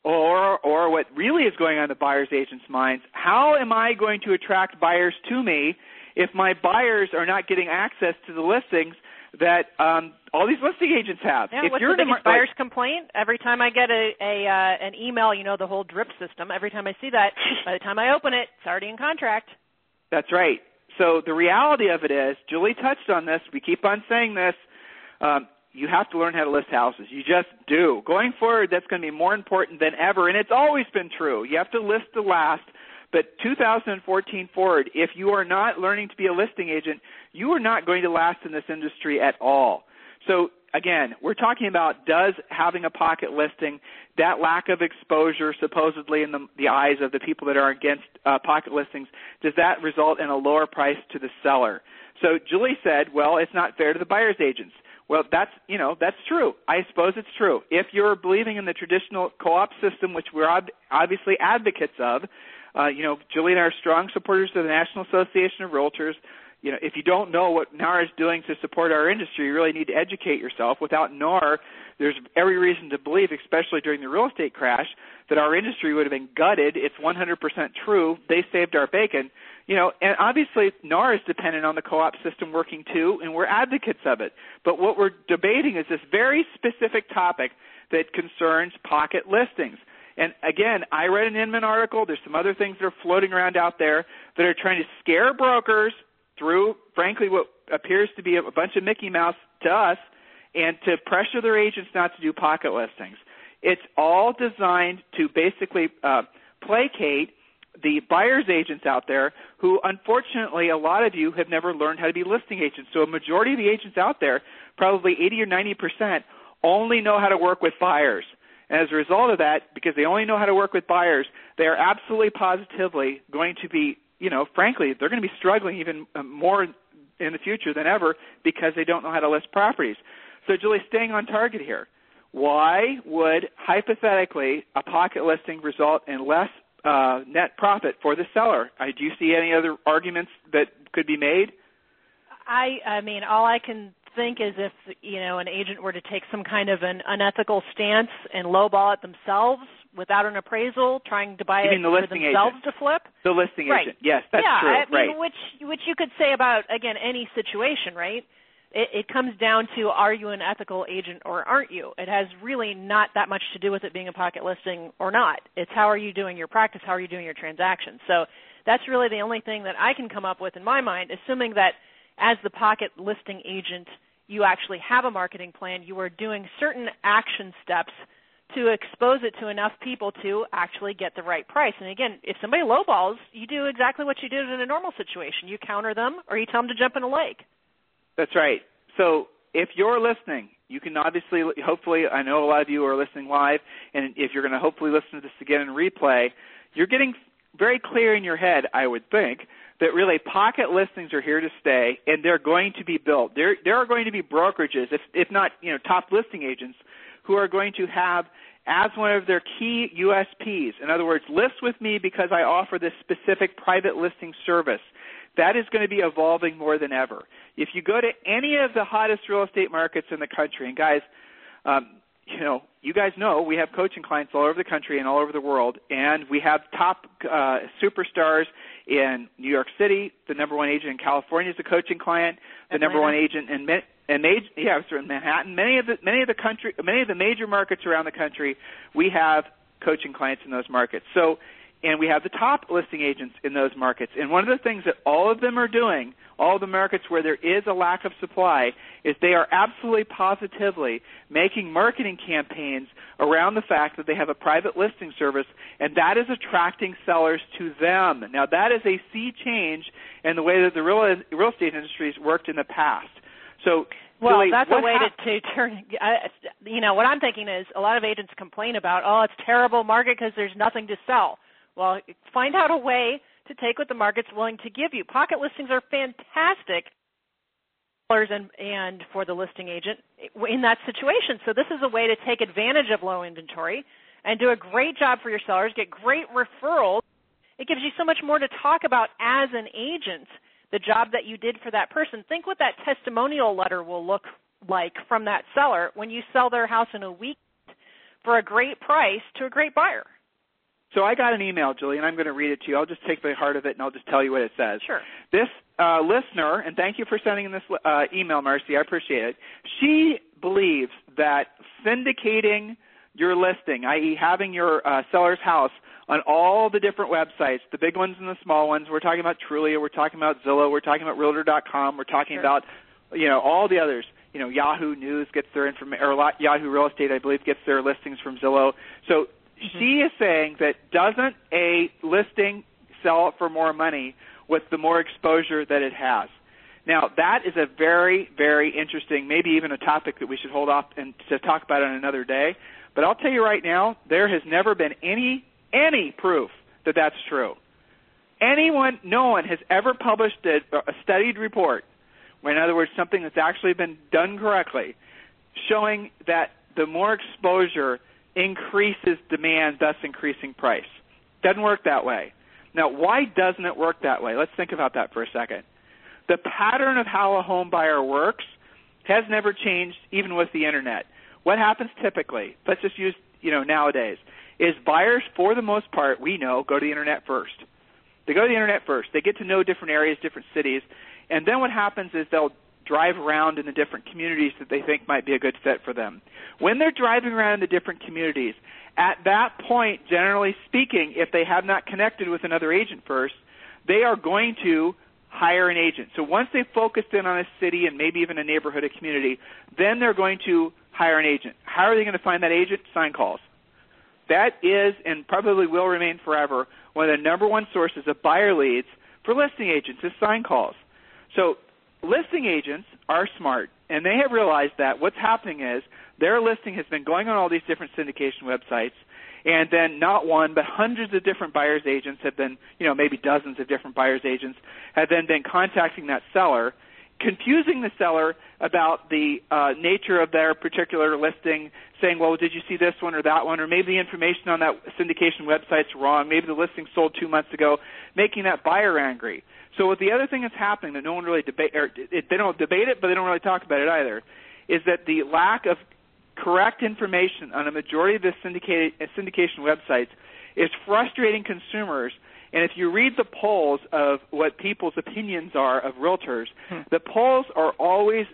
Or, or what really is going on in the buyer's agent's minds, how am I going to attract buyers to me if my buyers are not getting access to the listings that um, all these listing agents have. Yeah, if what's you're the biggest buyer's complaint? Every time I get a, a uh, an email, you know, the whole drip system. Every time I see that, by the time I open it, it's already in contract. That's right. So the reality of it is, Julie touched on this. We keep on saying this. Um, you have to learn how to list houses. You just do. Going forward, that's going to be more important than ever, and it's always been true. You have to list the last. But 2014 forward, if you are not learning to be a listing agent, you are not going to last in this industry at all. So again, we're talking about does having a pocket listing, that lack of exposure supposedly in the, the eyes of the people that are against uh, pocket listings, does that result in a lower price to the seller? So Julie said, well, it's not fair to the buyer's agents. Well, that's you know that's true. I suppose it's true. If you're believing in the traditional co-op system, which we're ob- obviously advocates of, uh, you know, Julie and I are strong supporters of the National Association of Realtors. You know, if you don't know what NAR is doing to support our industry, you really need to educate yourself. Without NAR, there's every reason to believe, especially during the real estate crash, that our industry would have been gutted. It's 100% true. They saved our bacon. You know, and obviously NAR is dependent on the co-op system working too, and we're advocates of it. But what we're debating is this very specific topic that concerns pocket listings. And again, I read an Inman article. There's some other things that are floating around out there that are trying to scare brokers through, frankly, what appears to be a bunch of Mickey Mouse to us, and to pressure their agents not to do pocket listings. It's all designed to basically uh, placate the buyer's agents out there who unfortunately a lot of you have never learned how to be listing agents. So a majority of the agents out there, probably 80 or 90 percent, only know how to work with buyers. And as a result of that, because they only know how to work with buyers, they are absolutely positively going to be, you know, frankly, they're going to be struggling even uh, more in the future than ever because they don't know how to list properties. So, Julie, staying on target here, why would hypothetically a pocket listing result in less uh, net profit for the seller? Uh, do you see any other arguments that could be made? I, I mean, all I can think is if you know an agent were to take some kind of an unethical stance and lowball it themselves without an appraisal, trying to buy you it the for themselves agent. to flip. The listing right. agent, yes, that's yeah, true. I mean, right. which which you could say about again any situation, right? It, it comes down to are you an ethical agent or aren't you? It has really not that much to do with it being a pocket listing or not. It's how are you doing your practice, how are you doing your transactions. So that's really the only thing that I can come up with in my mind, assuming that as the pocket listing agent, you actually have a marketing plan, you are doing certain action steps to expose it to enough people to actually get the right price. And again, if somebody lowballs, you do exactly what you did in a normal situation. You counter them or you tell them to jump in a lake. That's right. So if you're listening, you can obviously, hopefully, I know a lot of you are listening live, and if you're going to hopefully listen to this again in replay, you're getting very clear in your head, I would think, that really pocket listings are here to stay, and they're going to be built. There, there are going to be brokerages, if, if not, you know, top listing agents, who are going to have as one of their key USPs. In other words, list with me because I offer this specific private listing service. That is going to be evolving more than ever. If you go to any of the hottest real estate markets in the country, and guys, um, you know, you guys know we have coaching clients all over the country and all over the world, and we have top uh, superstars in New York City. The number one agent in California is a coaching client. The Atlanta. number one agent in and yeah, in Manhattan. Many of the many of the country, many of the major markets around the country, we have coaching clients in those markets. So, and we have the top listing agents in those markets. And one of the things that all of them are doing, all the markets where there is a lack of supply, is they are absolutely positively making marketing campaigns around the fact that they have a private listing service, and that is attracting sellers to them. Now, that is a sea change in the way that the real real estate industry has worked in the past. So, Well, Julie, that's a way hap- to, to turn. I, you know, what I'm thinking is a lot of agents complain about, oh, it's terrible market because there's nothing to sell. Well, find out a way to take what the market's willing to give you. Pocket listings are fantastic and and for the listing agent in that situation. So this is a way to take advantage of low inventory and do a great job for your sellers, get great referrals. It gives you so much more to talk about as an agent the job that you did for that person. Think what that testimonial letter will look like from that seller when you sell their house in a week for a great price to a great buyer. So I got an email, Julie, and I'm going to read it to you. I'll just take the heart of it and I'll just tell you what it says. Sure. This uh, listener, and thank you for sending in this uh, email, Marcy. I appreciate it. She believes that syndicating your listing, i.e., having your uh, seller's house on all the different websites, the big ones and the small ones. We're talking about Trulia, we're talking about Zillow, we're talking about Realtor.com, we're talking sure. about you know all the others. You know, Yahoo News gets their information, or Yahoo Real Estate, I believe, gets their listings from Zillow. So mm-hmm. she is saying that doesn't a listing sell for more money with the more exposure that it has? Now, that is a very, very interesting, maybe even a topic that we should hold off and to talk about on another day. But I'll tell you right now, there has never been any any proof that that's true. Anyone, no one has ever published a, a studied report, in other words, something that's actually been done correctly, showing that the more exposure increases demand, thus increasing price. Doesn't work that way. Now, why doesn't it work that way? Let's think about that for a second. The pattern of how a home buyer works has never changed, even with the internet. What happens typically? Let's just use, you know, nowadays is buyers, for the most part, we know, go to the internet first. They go to the internet first. They get to know different areas, different cities, and then what happens is they'll drive around in the different communities that they think might be a good fit for them. When they're driving around in the different communities, at that point, generally speaking, if they have not connected with another agent first, they are going to hire an agent. So once they've focused in on a city and maybe even a neighborhood, a community, then they're going to hire an agent. How are they going to find that agent? Sign calls. That is and probably will remain forever one of the number one sources of buyer leads for listing agents is sign calls. So listing agents are smart and they have realized that what's happening is their listing has been going on all these different syndication websites and then not one but hundreds of different buyers agents have been you know maybe dozens of different buyers agents have then been contacting that seller confusing the seller about the uh, nature of their particular listing, saying, well, did you see this one or that one? Or maybe the information on that syndication website's wrong. Maybe the listing sold two months ago, making that buyer angry. So what the other thing that's happening that no one really debate, or it, they don't debate it, but they don't really talk about it either, is that the lack of correct information on a majority of the syndicated, syndication websites is frustrating consumers and if you read the polls of what people's opinions are of realtors, hmm. the polls are always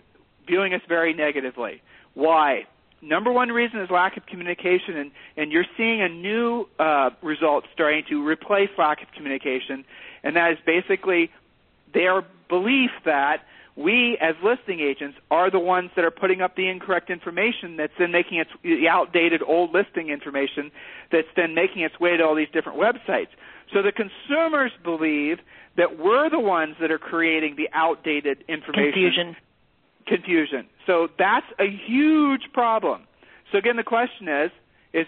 viewing us very negatively. Why? Number one reason is lack of communication, and, and you're seeing a new uh, result starting to replace lack of communication, and that is basically their belief that we as listing agents are the ones that are putting up the incorrect information that's then making its the outdated old listing information that's then making its way to all these different websites. So the consumers believe that we're the ones that are creating the outdated information. Confusion. Confusion. So that's a huge problem. So again, the question is, is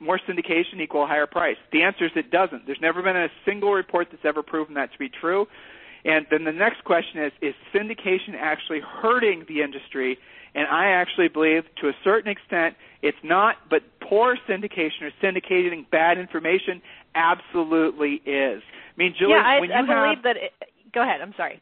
more syndication equal higher price? The answer is it doesn't. There's never been a single report that's ever proven that to be true. And then the next question is, is syndication actually hurting the industry? And I actually believe to a certain extent it's not, but poor syndication or syndicating bad information absolutely is. I mean, Julie, yeah, I, when you I have, believe that. It, go ahead. I'm sorry.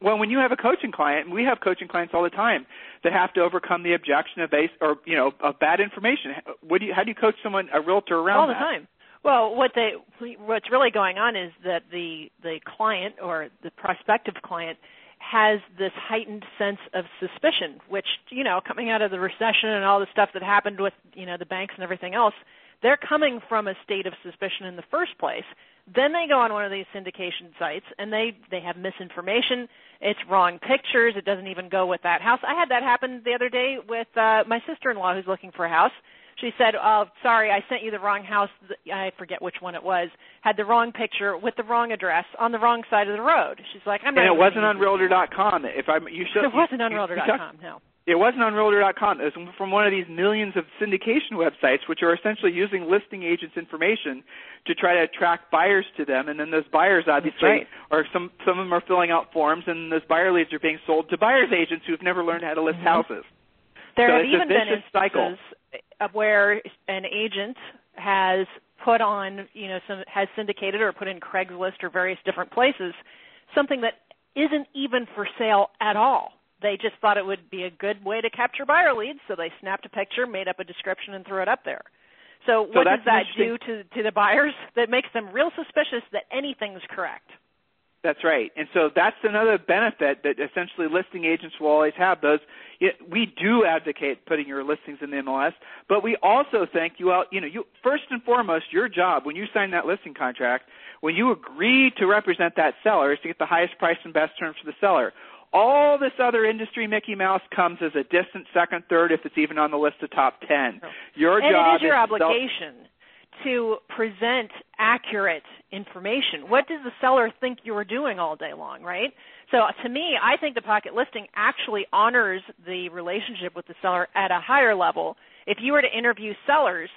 Well, when you have a coaching client, and we have coaching clients all the time that have to overcome the objection of base or you know of bad information. What do you, how do you coach someone, a realtor, around all the that? time? Well, what they what's really going on is that the the client or the prospective client has this heightened sense of suspicion, which you know, coming out of the recession and all the stuff that happened with you know the banks and everything else, they're coming from a state of suspicion in the first place. Then they go on one of these syndication sites and they they have misinformation. It's wrong pictures. It doesn't even go with that house. I had that happen the other day with uh, my sister-in-law who's looking for a house. She said, "Oh, sorry, I sent you the wrong house. I forget which one it was. Had the wrong picture with the wrong address on the wrong side of the road." She's like, "I'm not." And it wasn't on Realtor.com. If I, you should. It wasn't on Realtor.com. No. It wasn't on Realtor.com. It was from one of these millions of syndication websites, which are essentially using listing agents' information to try to attract buyers to them. And then those buyers, obviously, right. or some some of them are filling out forms, and those buyer leads are being sold to buyers agents who've never learned how to list mm-hmm. houses. There so have even been vicious cycle. instances where an agent has put on, you know, some has syndicated or put in Craigslist or various different places something that isn't even for sale at all they just thought it would be a good way to capture buyer leads, so they snapped a picture, made up a description, and threw it up there. So, so what does that do to to the buyers? That makes them real suspicious that anything's correct. That's right. And so that's another benefit that essentially listing agents will always have. Those we do advocate putting your listings in the MLS, but we also think you all, you know, you first and foremost your job when you sign that listing contract, when you agree to represent that seller is to get the highest price and best terms for the seller. All this other industry Mickey Mouse comes as a distant second, third, if it's even on the list of top ten. Your and job it is your is obligation to present accurate information. What does the seller think you're doing all day long, right? So uh, to me, I think the pocket listing actually honors the relationship with the seller at a higher level. If you were to interview sellers,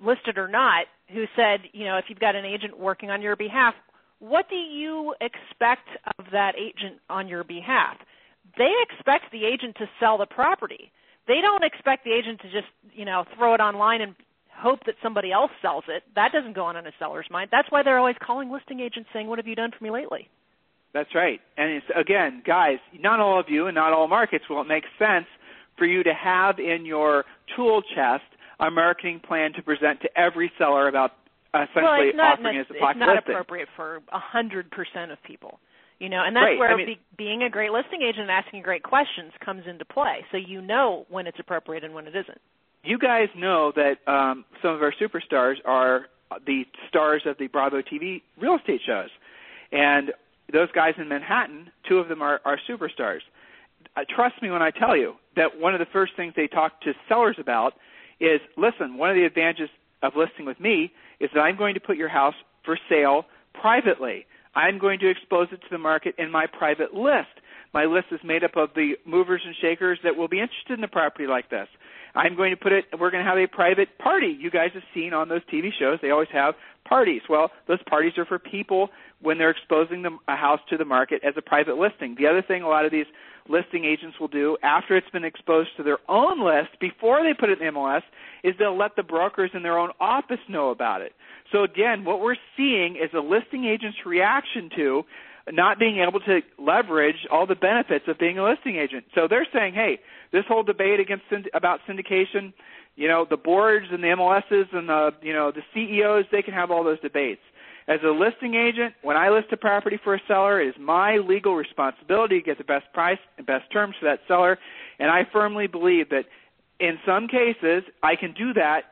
listed or not, who said, you know, if you've got an agent working on your behalf, what do you expect of that agent on your behalf? They expect the agent to sell the property. They don't expect the agent to just, you know, throw it online and hope that somebody else sells it. That doesn't go on in a seller's mind. That's why they're always calling listing agents saying, "What have you done for me lately?" That's right. And it's again, guys, not all of you and not all markets will it make sense for you to have in your tool chest a marketing plan to present to every seller about uh, essentially well, it's not offering as a pocket listing. It's not appropriate for a hundred percent of people. You know, and that's right. where I mean, be, being a great listing agent and asking great questions comes into play. So you know when it's appropriate and when it isn't you guys know that um, some of our superstars are the stars of the Bravo TV real estate shows, and those guys in Manhattan, two of them are, are superstars. Uh, trust me when I tell you that one of the first things they talk to sellers about is, listen, one of the advantages of listing with me is that I'm going to put your house for sale privately. I'm going to expose it to the market in my private list. My list is made up of the movers and shakers that will be interested in a property like this. I'm going to put it, we're going to have a private party. You guys have seen on those TV shows, they always have parties. Well, those parties are for people when they're exposing them, a house to the market as a private listing. The other thing a lot of these listing agents will do after it's been exposed to their own list, before they put it in MLS, is they'll let the brokers in their own office know about it. So again, what we're seeing is a listing agent's reaction to not being able to leverage all the benefits of being a listing agent. So they're saying, hey, this whole debate against about syndication, you know, the boards and the MLSs and the you know the CEOs, they can have all those debates. As a listing agent, when I list a property for a seller, it is my legal responsibility to get the best price and best terms for that seller, and I firmly believe that in some cases I can do that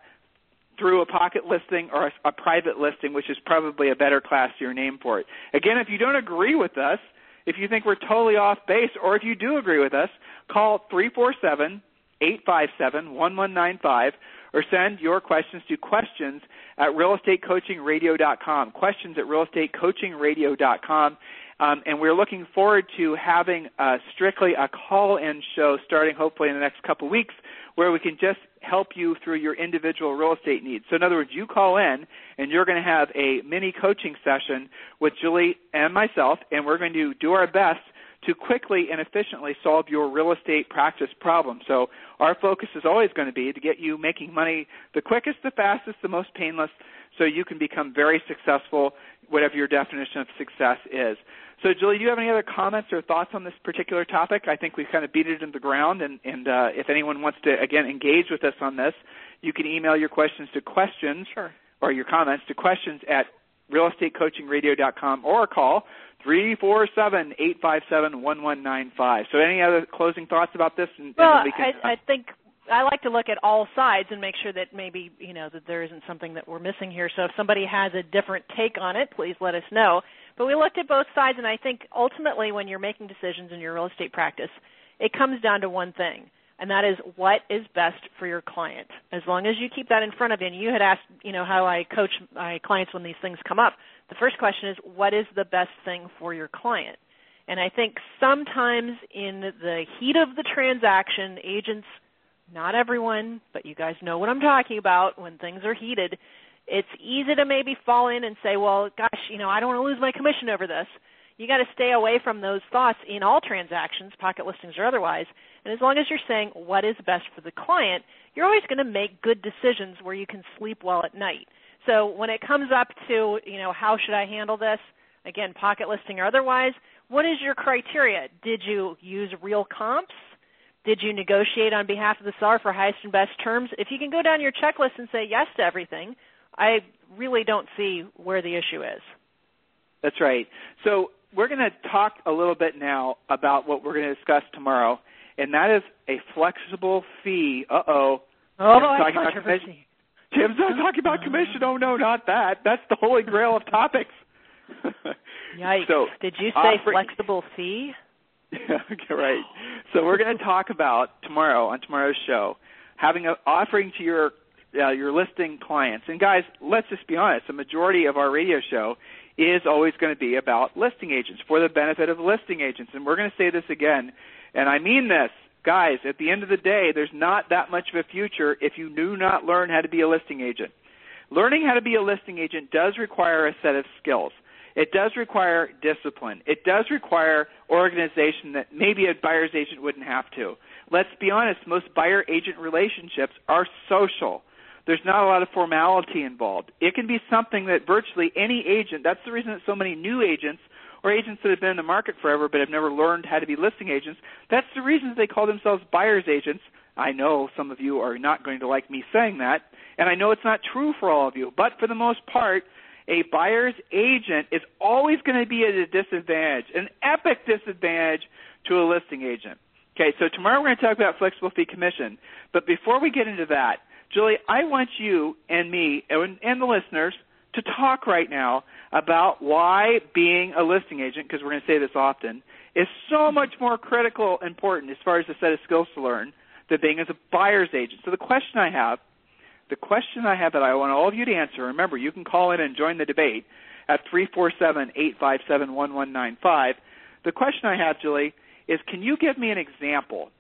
through a pocket listing or a, a private listing, which is probably a better classier name for it. Again, if you don't agree with us, if you think we're totally off base, or if you do agree with us, call 347 857 1195 or send your questions to questions at realestatecoachingradio.com. Questions at realestatecoachingradio.com. Um, and we're looking forward to having uh, strictly a call-in show starting hopefully in the next couple weeks where we can just help you through your individual real estate needs. So in other words, you call in and you're going to have a mini coaching session with Julie and myself and we're going to do our best to quickly and efficiently solve your real estate practice problem. So our focus is always going to be to get you making money the quickest, the fastest, the most painless so you can become very successful whatever your definition of success is. So, Julie, do you have any other comments or thoughts on this particular topic? I think we've kind of beat it into the ground, and, and uh, if anyone wants to, again, engage with us on this, you can email your questions to questions sure. or your comments to questions at realestatecoachingradio.com or call 347 857 1195. So, any other closing thoughts about this? And, well, and we can, I, I think I like to look at all sides and make sure that maybe you know that there isn't something that we're missing here. So if somebody has a different take on it, please let us know. But we looked at both sides, and I think ultimately, when you're making decisions in your real estate practice, it comes down to one thing, and that is what is best for your client. As long as you keep that in front of you, and you had asked, you know, how I coach my clients when these things come up. The first question is, what is the best thing for your client? And I think sometimes in the heat of the transaction, agents not everyone, but you guys know what I'm talking about when things are heated. It's easy to maybe fall in and say, well, gosh, you know, I don't want to lose my commission over this. You got to stay away from those thoughts in all transactions, pocket listings or otherwise. And as long as you're saying what is best for the client, you're always going to make good decisions where you can sleep well at night. So when it comes up to, you know, how should I handle this? Again, pocket listing or otherwise, what is your criteria? Did you use real comps? Did you negotiate on behalf of the seller for highest and best terms? If you can go down your checklist and say yes to everything, I really don't see where the issue is. That's right. So we're going to talk a little bit now about what we're going to discuss tomorrow, and that is a flexible fee. Uh oh. Oh, about commission. Tim's not talking about commission. Oh no, not that. That's the holy grail of topics. Yikes! So, Did you say flexible fee? okay, right. So we're going to talk about tomorrow on tomorrow's show having an offering to your uh, your listing clients. And guys, let's just be honest. The majority of our radio show is always going to be about listing agents for the benefit of listing agents. And we're going to say this again, and I mean this. Guys, at the end of the day, there's not that much of a future if you do not learn how to be a listing agent. Learning how to be a listing agent does require a set of skills. It does require discipline. It does require organization that maybe a buyer's agent wouldn't have to. Let's be honest, most buyer agent relationships are social. There's not a lot of formality involved. It can be something that virtually any agent, that's the reason that so many new agents or agents that have been in the market forever but have never learned how to be listing agents, that's the reason they call themselves buyer's agents. I know some of you are not going to like me saying that, and I know it's not true for all of you, but for the most part, a buyer's agent is always going to be at a disadvantage, an epic disadvantage to a listing agent. Okay, so tomorrow we're going to talk about flexible fee commission. But before we get into that, Julie, I want you and me and, and the listeners to talk right now about why being a listing agent, because we're going to say this often, is so much more critical important as far as the set of skills to learn than being as a buyer's agent. So the question I have the question I have that I want all of you to answer, remember, you can call in and join the debate at 347-857-1195. The question I have, Julie, is can you give me an example?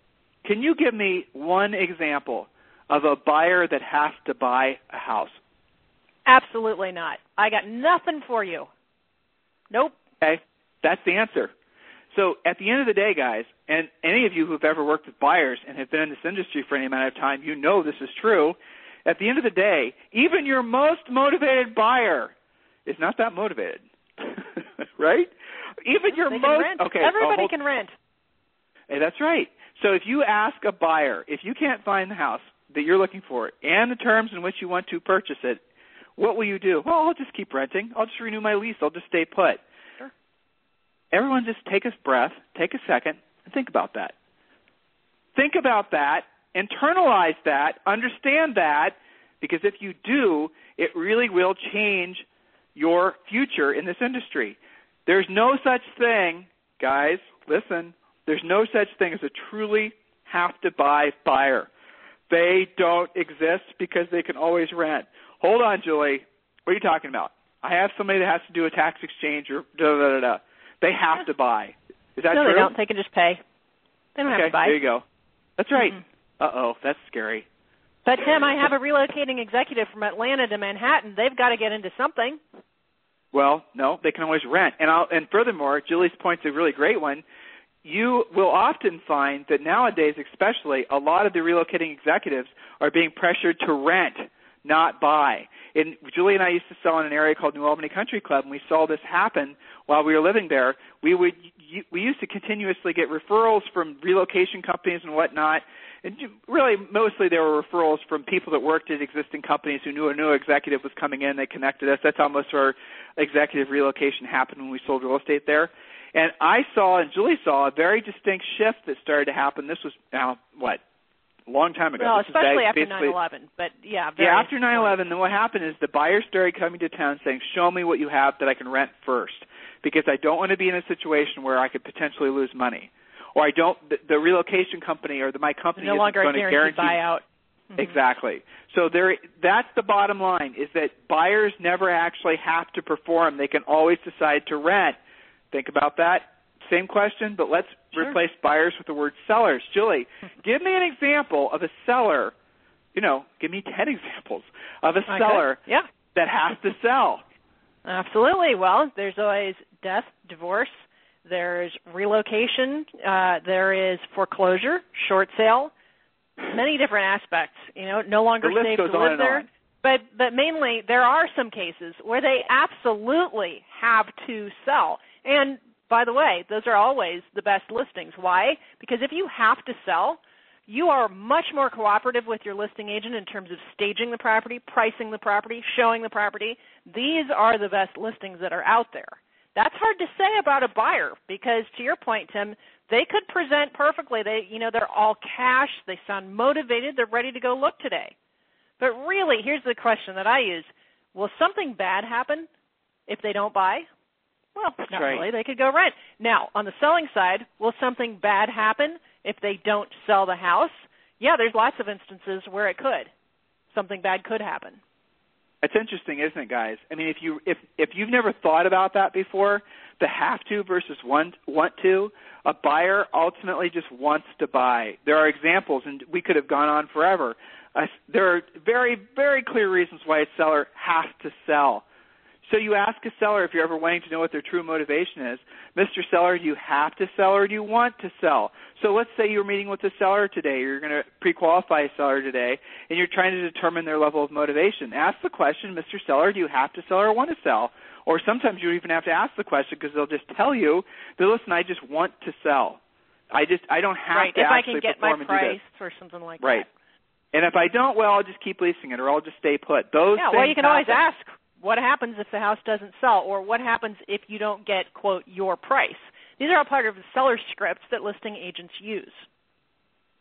Can you give me one example of a buyer that has to buy a house? Absolutely not. I got nothing for you. Nope. Okay, that's the answer. So at the end of the day, guys, and any of you who've ever worked with buyers and have been in this industry for any amount of time, you know this is true at the end of the day, even your most motivated buyer is not that motivated. right? Even your they most rent. okay, everybody hold, can rent. Hey, that's right. So if you ask a buyer, if you can't find the house that you're looking for and the terms in which you want to purchase it, what will you do? Well, I'll just keep renting. I'll just renew my lease. I'll just stay put. Sure. Everyone just take a breath, take a second, and think about that. Think about that internalize that, understand that, because if you do, it really will change your future in this industry. There's no such thing, guys, listen, there's no such thing as a truly have to buy buyer. They don't exist because they can always rent. Hold on, Julie. What are you talking about? I have somebody that has to do a tax exchange or da da da da. They have to buy. Is that no, true? No, they don't. They can just pay. They don't okay, have to buy. There you go. That's right. Mm-hmm. Uh oh, that's scary. But Tim, I have a relocating executive from Atlanta to Manhattan. They've got to get into something. Well, no, they can always rent. And I'll, and furthermore, Julie's point's a really great one. You will often find that nowadays, especially, a lot of the relocating executives are being pressured to rent, not buy. And Julie and I used to sell in an area called New Albany Country Club, and we saw this happen while we were living there. We would we used to continuously get referrals from relocation companies and whatnot and really mostly there were referrals from people that worked at existing companies who knew a new executive was coming in. They connected us. That's how most of our executive relocation happened when we sold real estate there. And I saw and Julie saw a very distinct shift that started to happen. This was now what a long time ago. Well, this especially after 9/11, but yeah. yeah, after 9/11, then what happened is the buyers started coming to town saying, "Show me what you have that I can rent first, because I don't want to be in a situation where I could potentially lose money." Or I don't the, the relocation company or the my company no isn't longer going to guarantee buyout. Mm-hmm. Exactly. So there that's the bottom line is that buyers never actually have to perform. They can always decide to rent. Think about that. Same question, but let's sure. replace buyers with the word sellers. Julie, give me an example of a seller, you know, give me 10 examples of a okay. seller yeah. that has to sell. Absolutely. Well, there's always death, divorce, there's relocation. Uh, there is foreclosure, short sale, many different aspects. You know, no longer safe to live there. On. But but mainly there are some cases where they absolutely have to sell. And by the way, those are always the best listings. Why? Because if you have to sell, you are much more cooperative with your listing agent in terms of staging the property, pricing the property, showing the property. These are the best listings that are out there. That's hard to say about a buyer because to your point, Tim, they could present perfectly. They, you know, they're all cash, they sound motivated, they're ready to go look today. But really, here's the question that I use. Will something bad happen if they don't buy? Well, That's not right. really. They could go rent. Now, on the selling side, will something bad happen if they don't sell the house? Yeah, there's lots of instances where it could. Something bad could happen. It's interesting, isn't it, guys? I mean, if you if if you've never thought about that before, the have to versus want want to, a buyer ultimately just wants to buy. There are examples, and we could have gone on forever. Uh, there are very very clear reasons why a seller has to sell. So you ask a seller if you're ever wanting to know what their true motivation is, Mr. Seller, do you have to sell or do you want to sell? So let's say you're meeting with a seller today, you're going to pre-qualify a seller today, and you're trying to determine their level of motivation. Ask the question, Mr. Seller, do you have to sell or want to sell? Or sometimes you don't even have to ask the question because they'll just tell you that listen, I just want to sell. I just I don't have right. to if I actually can get my perform and do this. price or something like Right. that. Right. And if I don't, well, I'll just keep leasing it, or I'll just stay put. Those Yeah, well, you can always ask what happens if the house doesn't sell, or what happens if you don't get quote your price. These are all part of the seller scripts that listing agents use.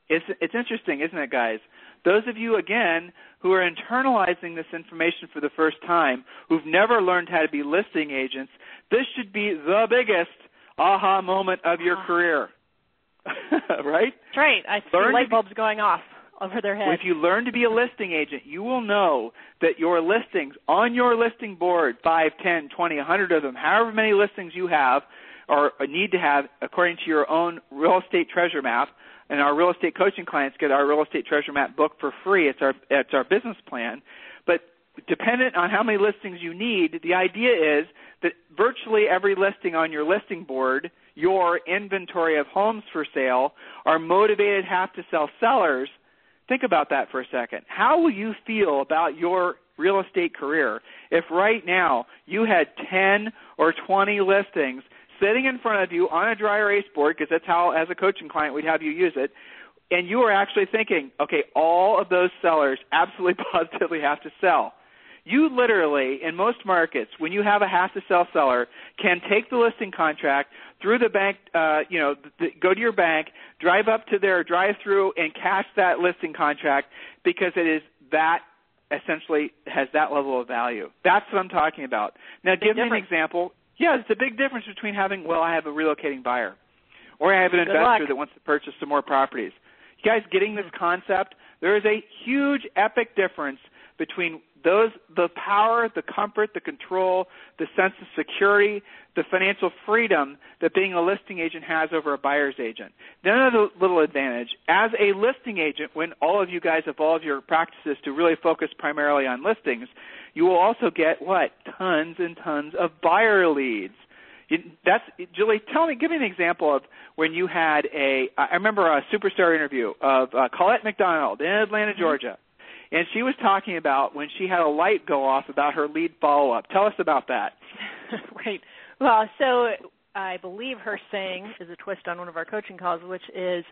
It's it's interesting, isn't it, guys? Those of you again who are internalizing this information for the first time, who've never learned how to be listing agents, this should be the biggest aha moment of your Ah. career. right? That's right. I see Learn light bulbs going off over their heads. If you learn to be a listing agent, you will know that your listings on your listing board, 5, 10, 20, 100 of them, however many listings you have or need to have according to your own real estate treasure map, and our real estate coaching clients get our real estate treasure map book for free. It's our it's our business plan. But dependent on how many listings you need, the idea is that virtually every listing on your listing board, your inventory of homes for sale, are motivated have to sell sellers Think about that for a second. How will you feel about your real estate career if right now you had 10 or 20 listings sitting in front of you on a dry erase board, because that's how, as a coaching client, we'd have you use it, and you are actually thinking, okay, all of those sellers absolutely positively have to sell. You literally, in most markets, when you have a have to sell seller, can take the listing contract through the bank, uh, you know, th- go to your bank, drive up to their drive through and cash that listing contract because it is that essentially has that level of value. That's what I'm talking about. Now, give me an example. Yeah, it's a big difference between having, well, I have a relocating buyer, or I have an Good investor luck. that wants to purchase some more properties. You guys getting this concept? There is a huge epic difference between those the power, the comfort, the control, the sense of security, the financial freedom that being a listing agent has over a buyer's agent. Then another little advantage, as a listing agent, when all of you guys evolve your practices to really focus primarily on listings, you will also get what? Tons and tons of buyer leads. You, that's Julie. Tell me, give me an example of when you had a. I remember a superstar interview of uh, Colette McDonald in Atlanta, Georgia, and she was talking about when she had a light go off about her lead follow up. Tell us about that. right. Well, so I believe her saying is a twist on one of our coaching calls, which is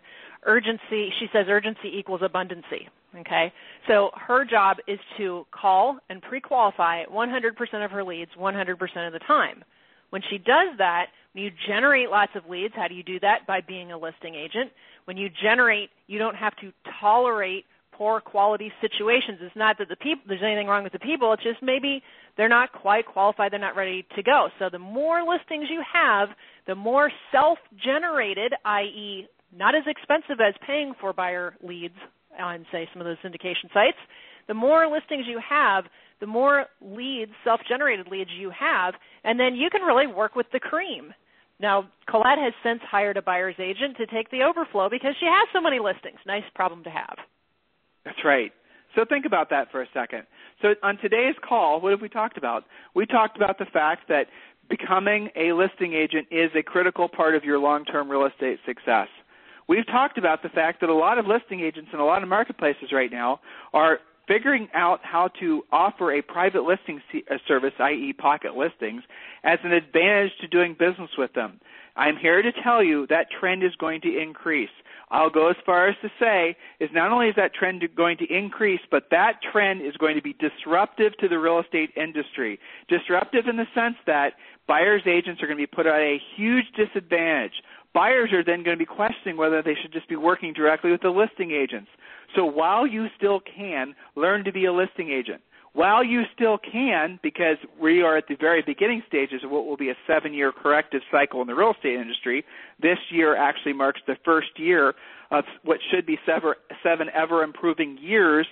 urgency. She says urgency equals abundancy. Okay. So her job is to call and pre-qualify 100% of her leads 100% of the time. When she does that, when you generate lots of leads, how do you do that? By being a listing agent. When you generate, you don't have to tolerate poor quality situations. It's not that the people there's anything wrong with the people. It's just maybe they're not quite qualified. They're not ready to go. So the more listings you have, the more self-generated, i.e., not as expensive as paying for buyer leads on say some of those syndication sites. The more listings you have, the more leads, self-generated leads you have, and then you can really work with the cream. Now, Colette has since hired a buyer's agent to take the overflow because she has so many listings. Nice problem to have. That's right. So think about that for a second. So on today's call, what have we talked about? We talked about the fact that becoming a listing agent is a critical part of your long-term real estate success. We've talked about the fact that a lot of listing agents in a lot of marketplaces right now are figuring out how to offer a private listing uh, service, i.e., pocket listings, as an advantage to doing business with them. I'm here to tell you that trend is going to increase. I'll go as far as to say is not only is that trend going to increase, but that trend is going to be disruptive to the real estate industry. Disruptive in the sense that buyers agents are going to be put at a huge disadvantage. Buyers are then going to be questioning whether they should just be working directly with the listing agents. So while you still can, learn to be a listing agent. While you still can, because we are at the very beginning stages of what will be a seven year corrective cycle in the real estate industry, this year actually marks the first year of what should be seven ever improving years.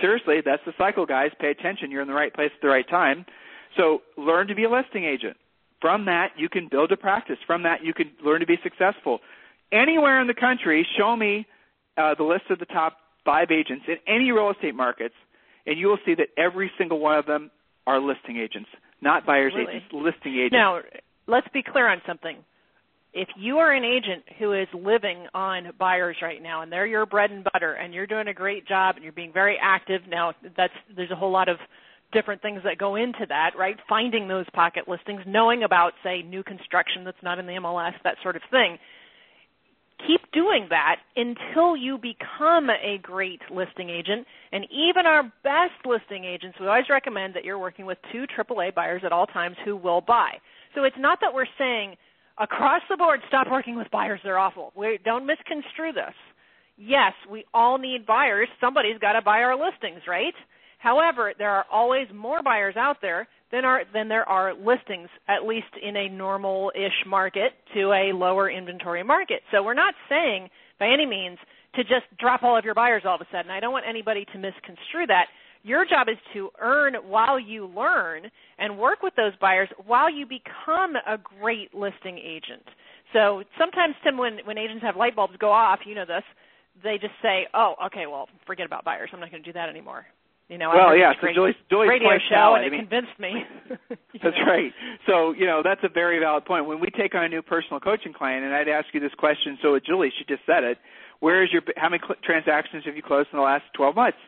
Seriously, that's the cycle, guys. Pay attention. You're in the right place at the right time. So learn to be a listing agent. From that, you can build a practice. From that, you can learn to be successful. Anywhere in the country, show me uh, the list of the top five agents in any real estate markets, and you will see that every single one of them are listing agents, not buyers really? agents, listing agents. Now, let's be clear on something. If you are an agent who is living on buyers right now and they're your bread and butter and you're doing a great job and you're being very active, now that's there's a whole lot of different things that go into that, right? Finding those pocket listings, knowing about say new construction that's not in the MLS, that sort of thing keep doing that until you become a great listing agent. And even our best listing agents, we always recommend that you're working with two AAA buyers at all times who will buy. So it's not that we're saying across the board, stop working with buyers, they're awful. We don't misconstrue this. Yes, we all need buyers. Somebody's got to buy our listings, right? However, there are always more buyers out there than, are, than there are listings, at least in a normal-ish market to a lower inventory market. So we're not saying by any means to just drop all of your buyers all of a sudden. I don't want anybody to misconstrue that. Your job is to earn while you learn and work with those buyers while you become a great listing agent. So sometimes, Tim, when, when agents have light bulbs go off, you know this, they just say, oh, okay, well, forget about buyers. I'm not going to do that anymore. You know, well, yeah. So Julie's, Julie's radio point show, and it I mean, convinced me. that's know. right. So you know, that's a very valid point. When we take on a new personal coaching client, and I'd ask you this question. So with Julie, she just said it. Where is your? How many cl- transactions have you closed in the last 12 months?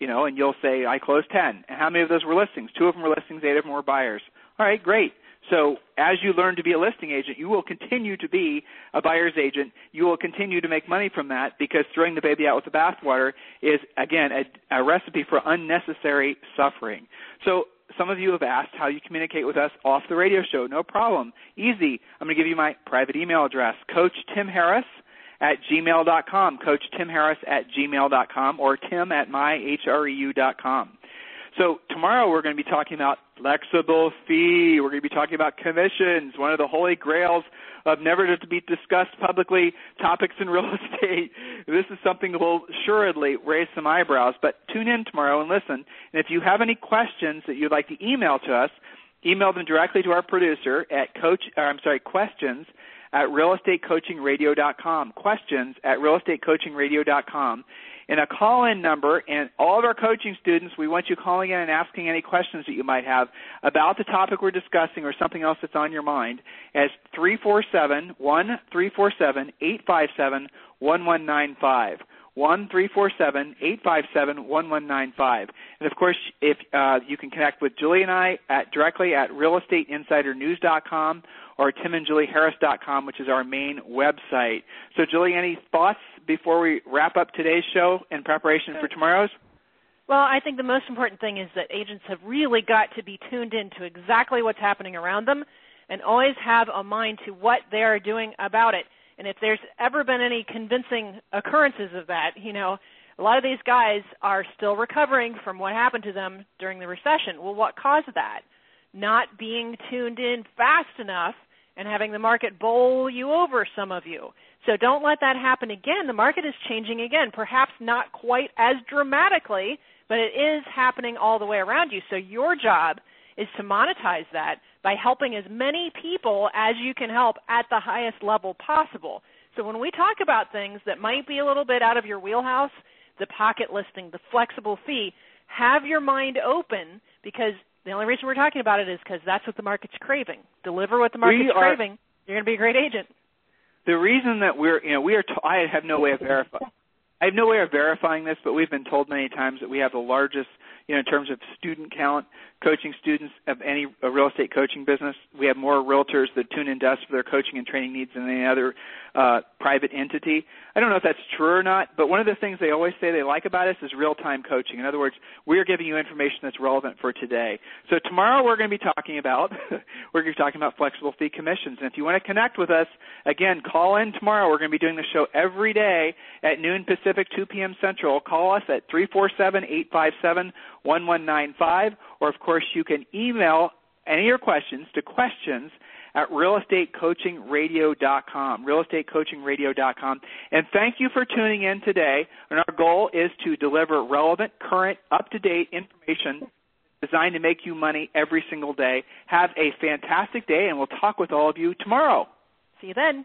You know, and you'll say I closed 10. And how many of those were listings? Two of them were listings. Eight of them were buyers. All right, great. So as you learn to be a listing agent, you will continue to be a buyer's agent. You will continue to make money from that because throwing the baby out with the bathwater is, again, a, a recipe for unnecessary suffering. So some of you have asked how you communicate with us off the radio show. No problem. Easy. I'm going to give you my private email address, Coach Tim Harris at gmail.com, Coach Tim Harris at gmail.com, or tim at myhreu.com. So tomorrow we're going to be talking about flexible fee. We're going to be talking about commissions, one of the holy grails of never to be discussed publicly topics in real estate. This is something that will assuredly raise some eyebrows, but tune in tomorrow and listen. And if you have any questions that you'd like to email to us, email them directly to our producer at coach, or I'm sorry, questions at realestatecoachingradio.com. Questions at realestatecoachingradio.com in a call-in number, and all of our coaching students, we want you calling in and asking any questions that you might have about the topic we're discussing or something else that's on your mind as 347 1347 857 1195. One three four seven eight five seven one one nine five, and of course, if uh, you can connect with Julie and I at directly at realestateinsidernews.com or timandjulieharris.com, which is our main website. So, Julie, any thoughts before we wrap up today's show in preparation for tomorrow's? Well, I think the most important thing is that agents have really got to be tuned in to exactly what's happening around them and always have a mind to what they are doing about it. And if there's ever been any convincing occurrences of that, you know, a lot of these guys are still recovering from what happened to them during the recession. Well, what caused that? Not being tuned in fast enough and having the market bowl you over some of you. So don't let that happen again. The market is changing again, perhaps not quite as dramatically, but it is happening all the way around you. So your job is to monetize that by helping as many people as you can help at the highest level possible. So when we talk about things that might be a little bit out of your wheelhouse, the pocket listing, the flexible fee, have your mind open because the only reason we're talking about it is because that's what the market's craving. Deliver what the market's are, craving. You're going to be a great agent. The reason that we're, you know, we are, t- I have no way of verifying. I have no way of verifying this, but we've been told many times that we have the largest you know, in terms of student count, coaching students of any real estate coaching business. We have more realtors that tune into us for their coaching and training needs than any other uh, private entity. I don't know if that's true or not, but one of the things they always say they like about us is real-time coaching. In other words, we are giving you information that's relevant for today. So tomorrow we're going to be talking about we're going to be talking about flexible fee commissions. And if you want to connect with us, again, call in tomorrow. We're going to be doing the show every day at noon Pacific, 2 p.m. Central. Call us at 347 857 1195, or of course you can email any of your questions to questions at realestatecoachingradio.com, realestatecoachingradio.com. And thank you for tuning in today. And our goal is to deliver relevant, current, up-to-date information designed to make you money every single day. Have a fantastic day, and we'll talk with all of you tomorrow. See you then.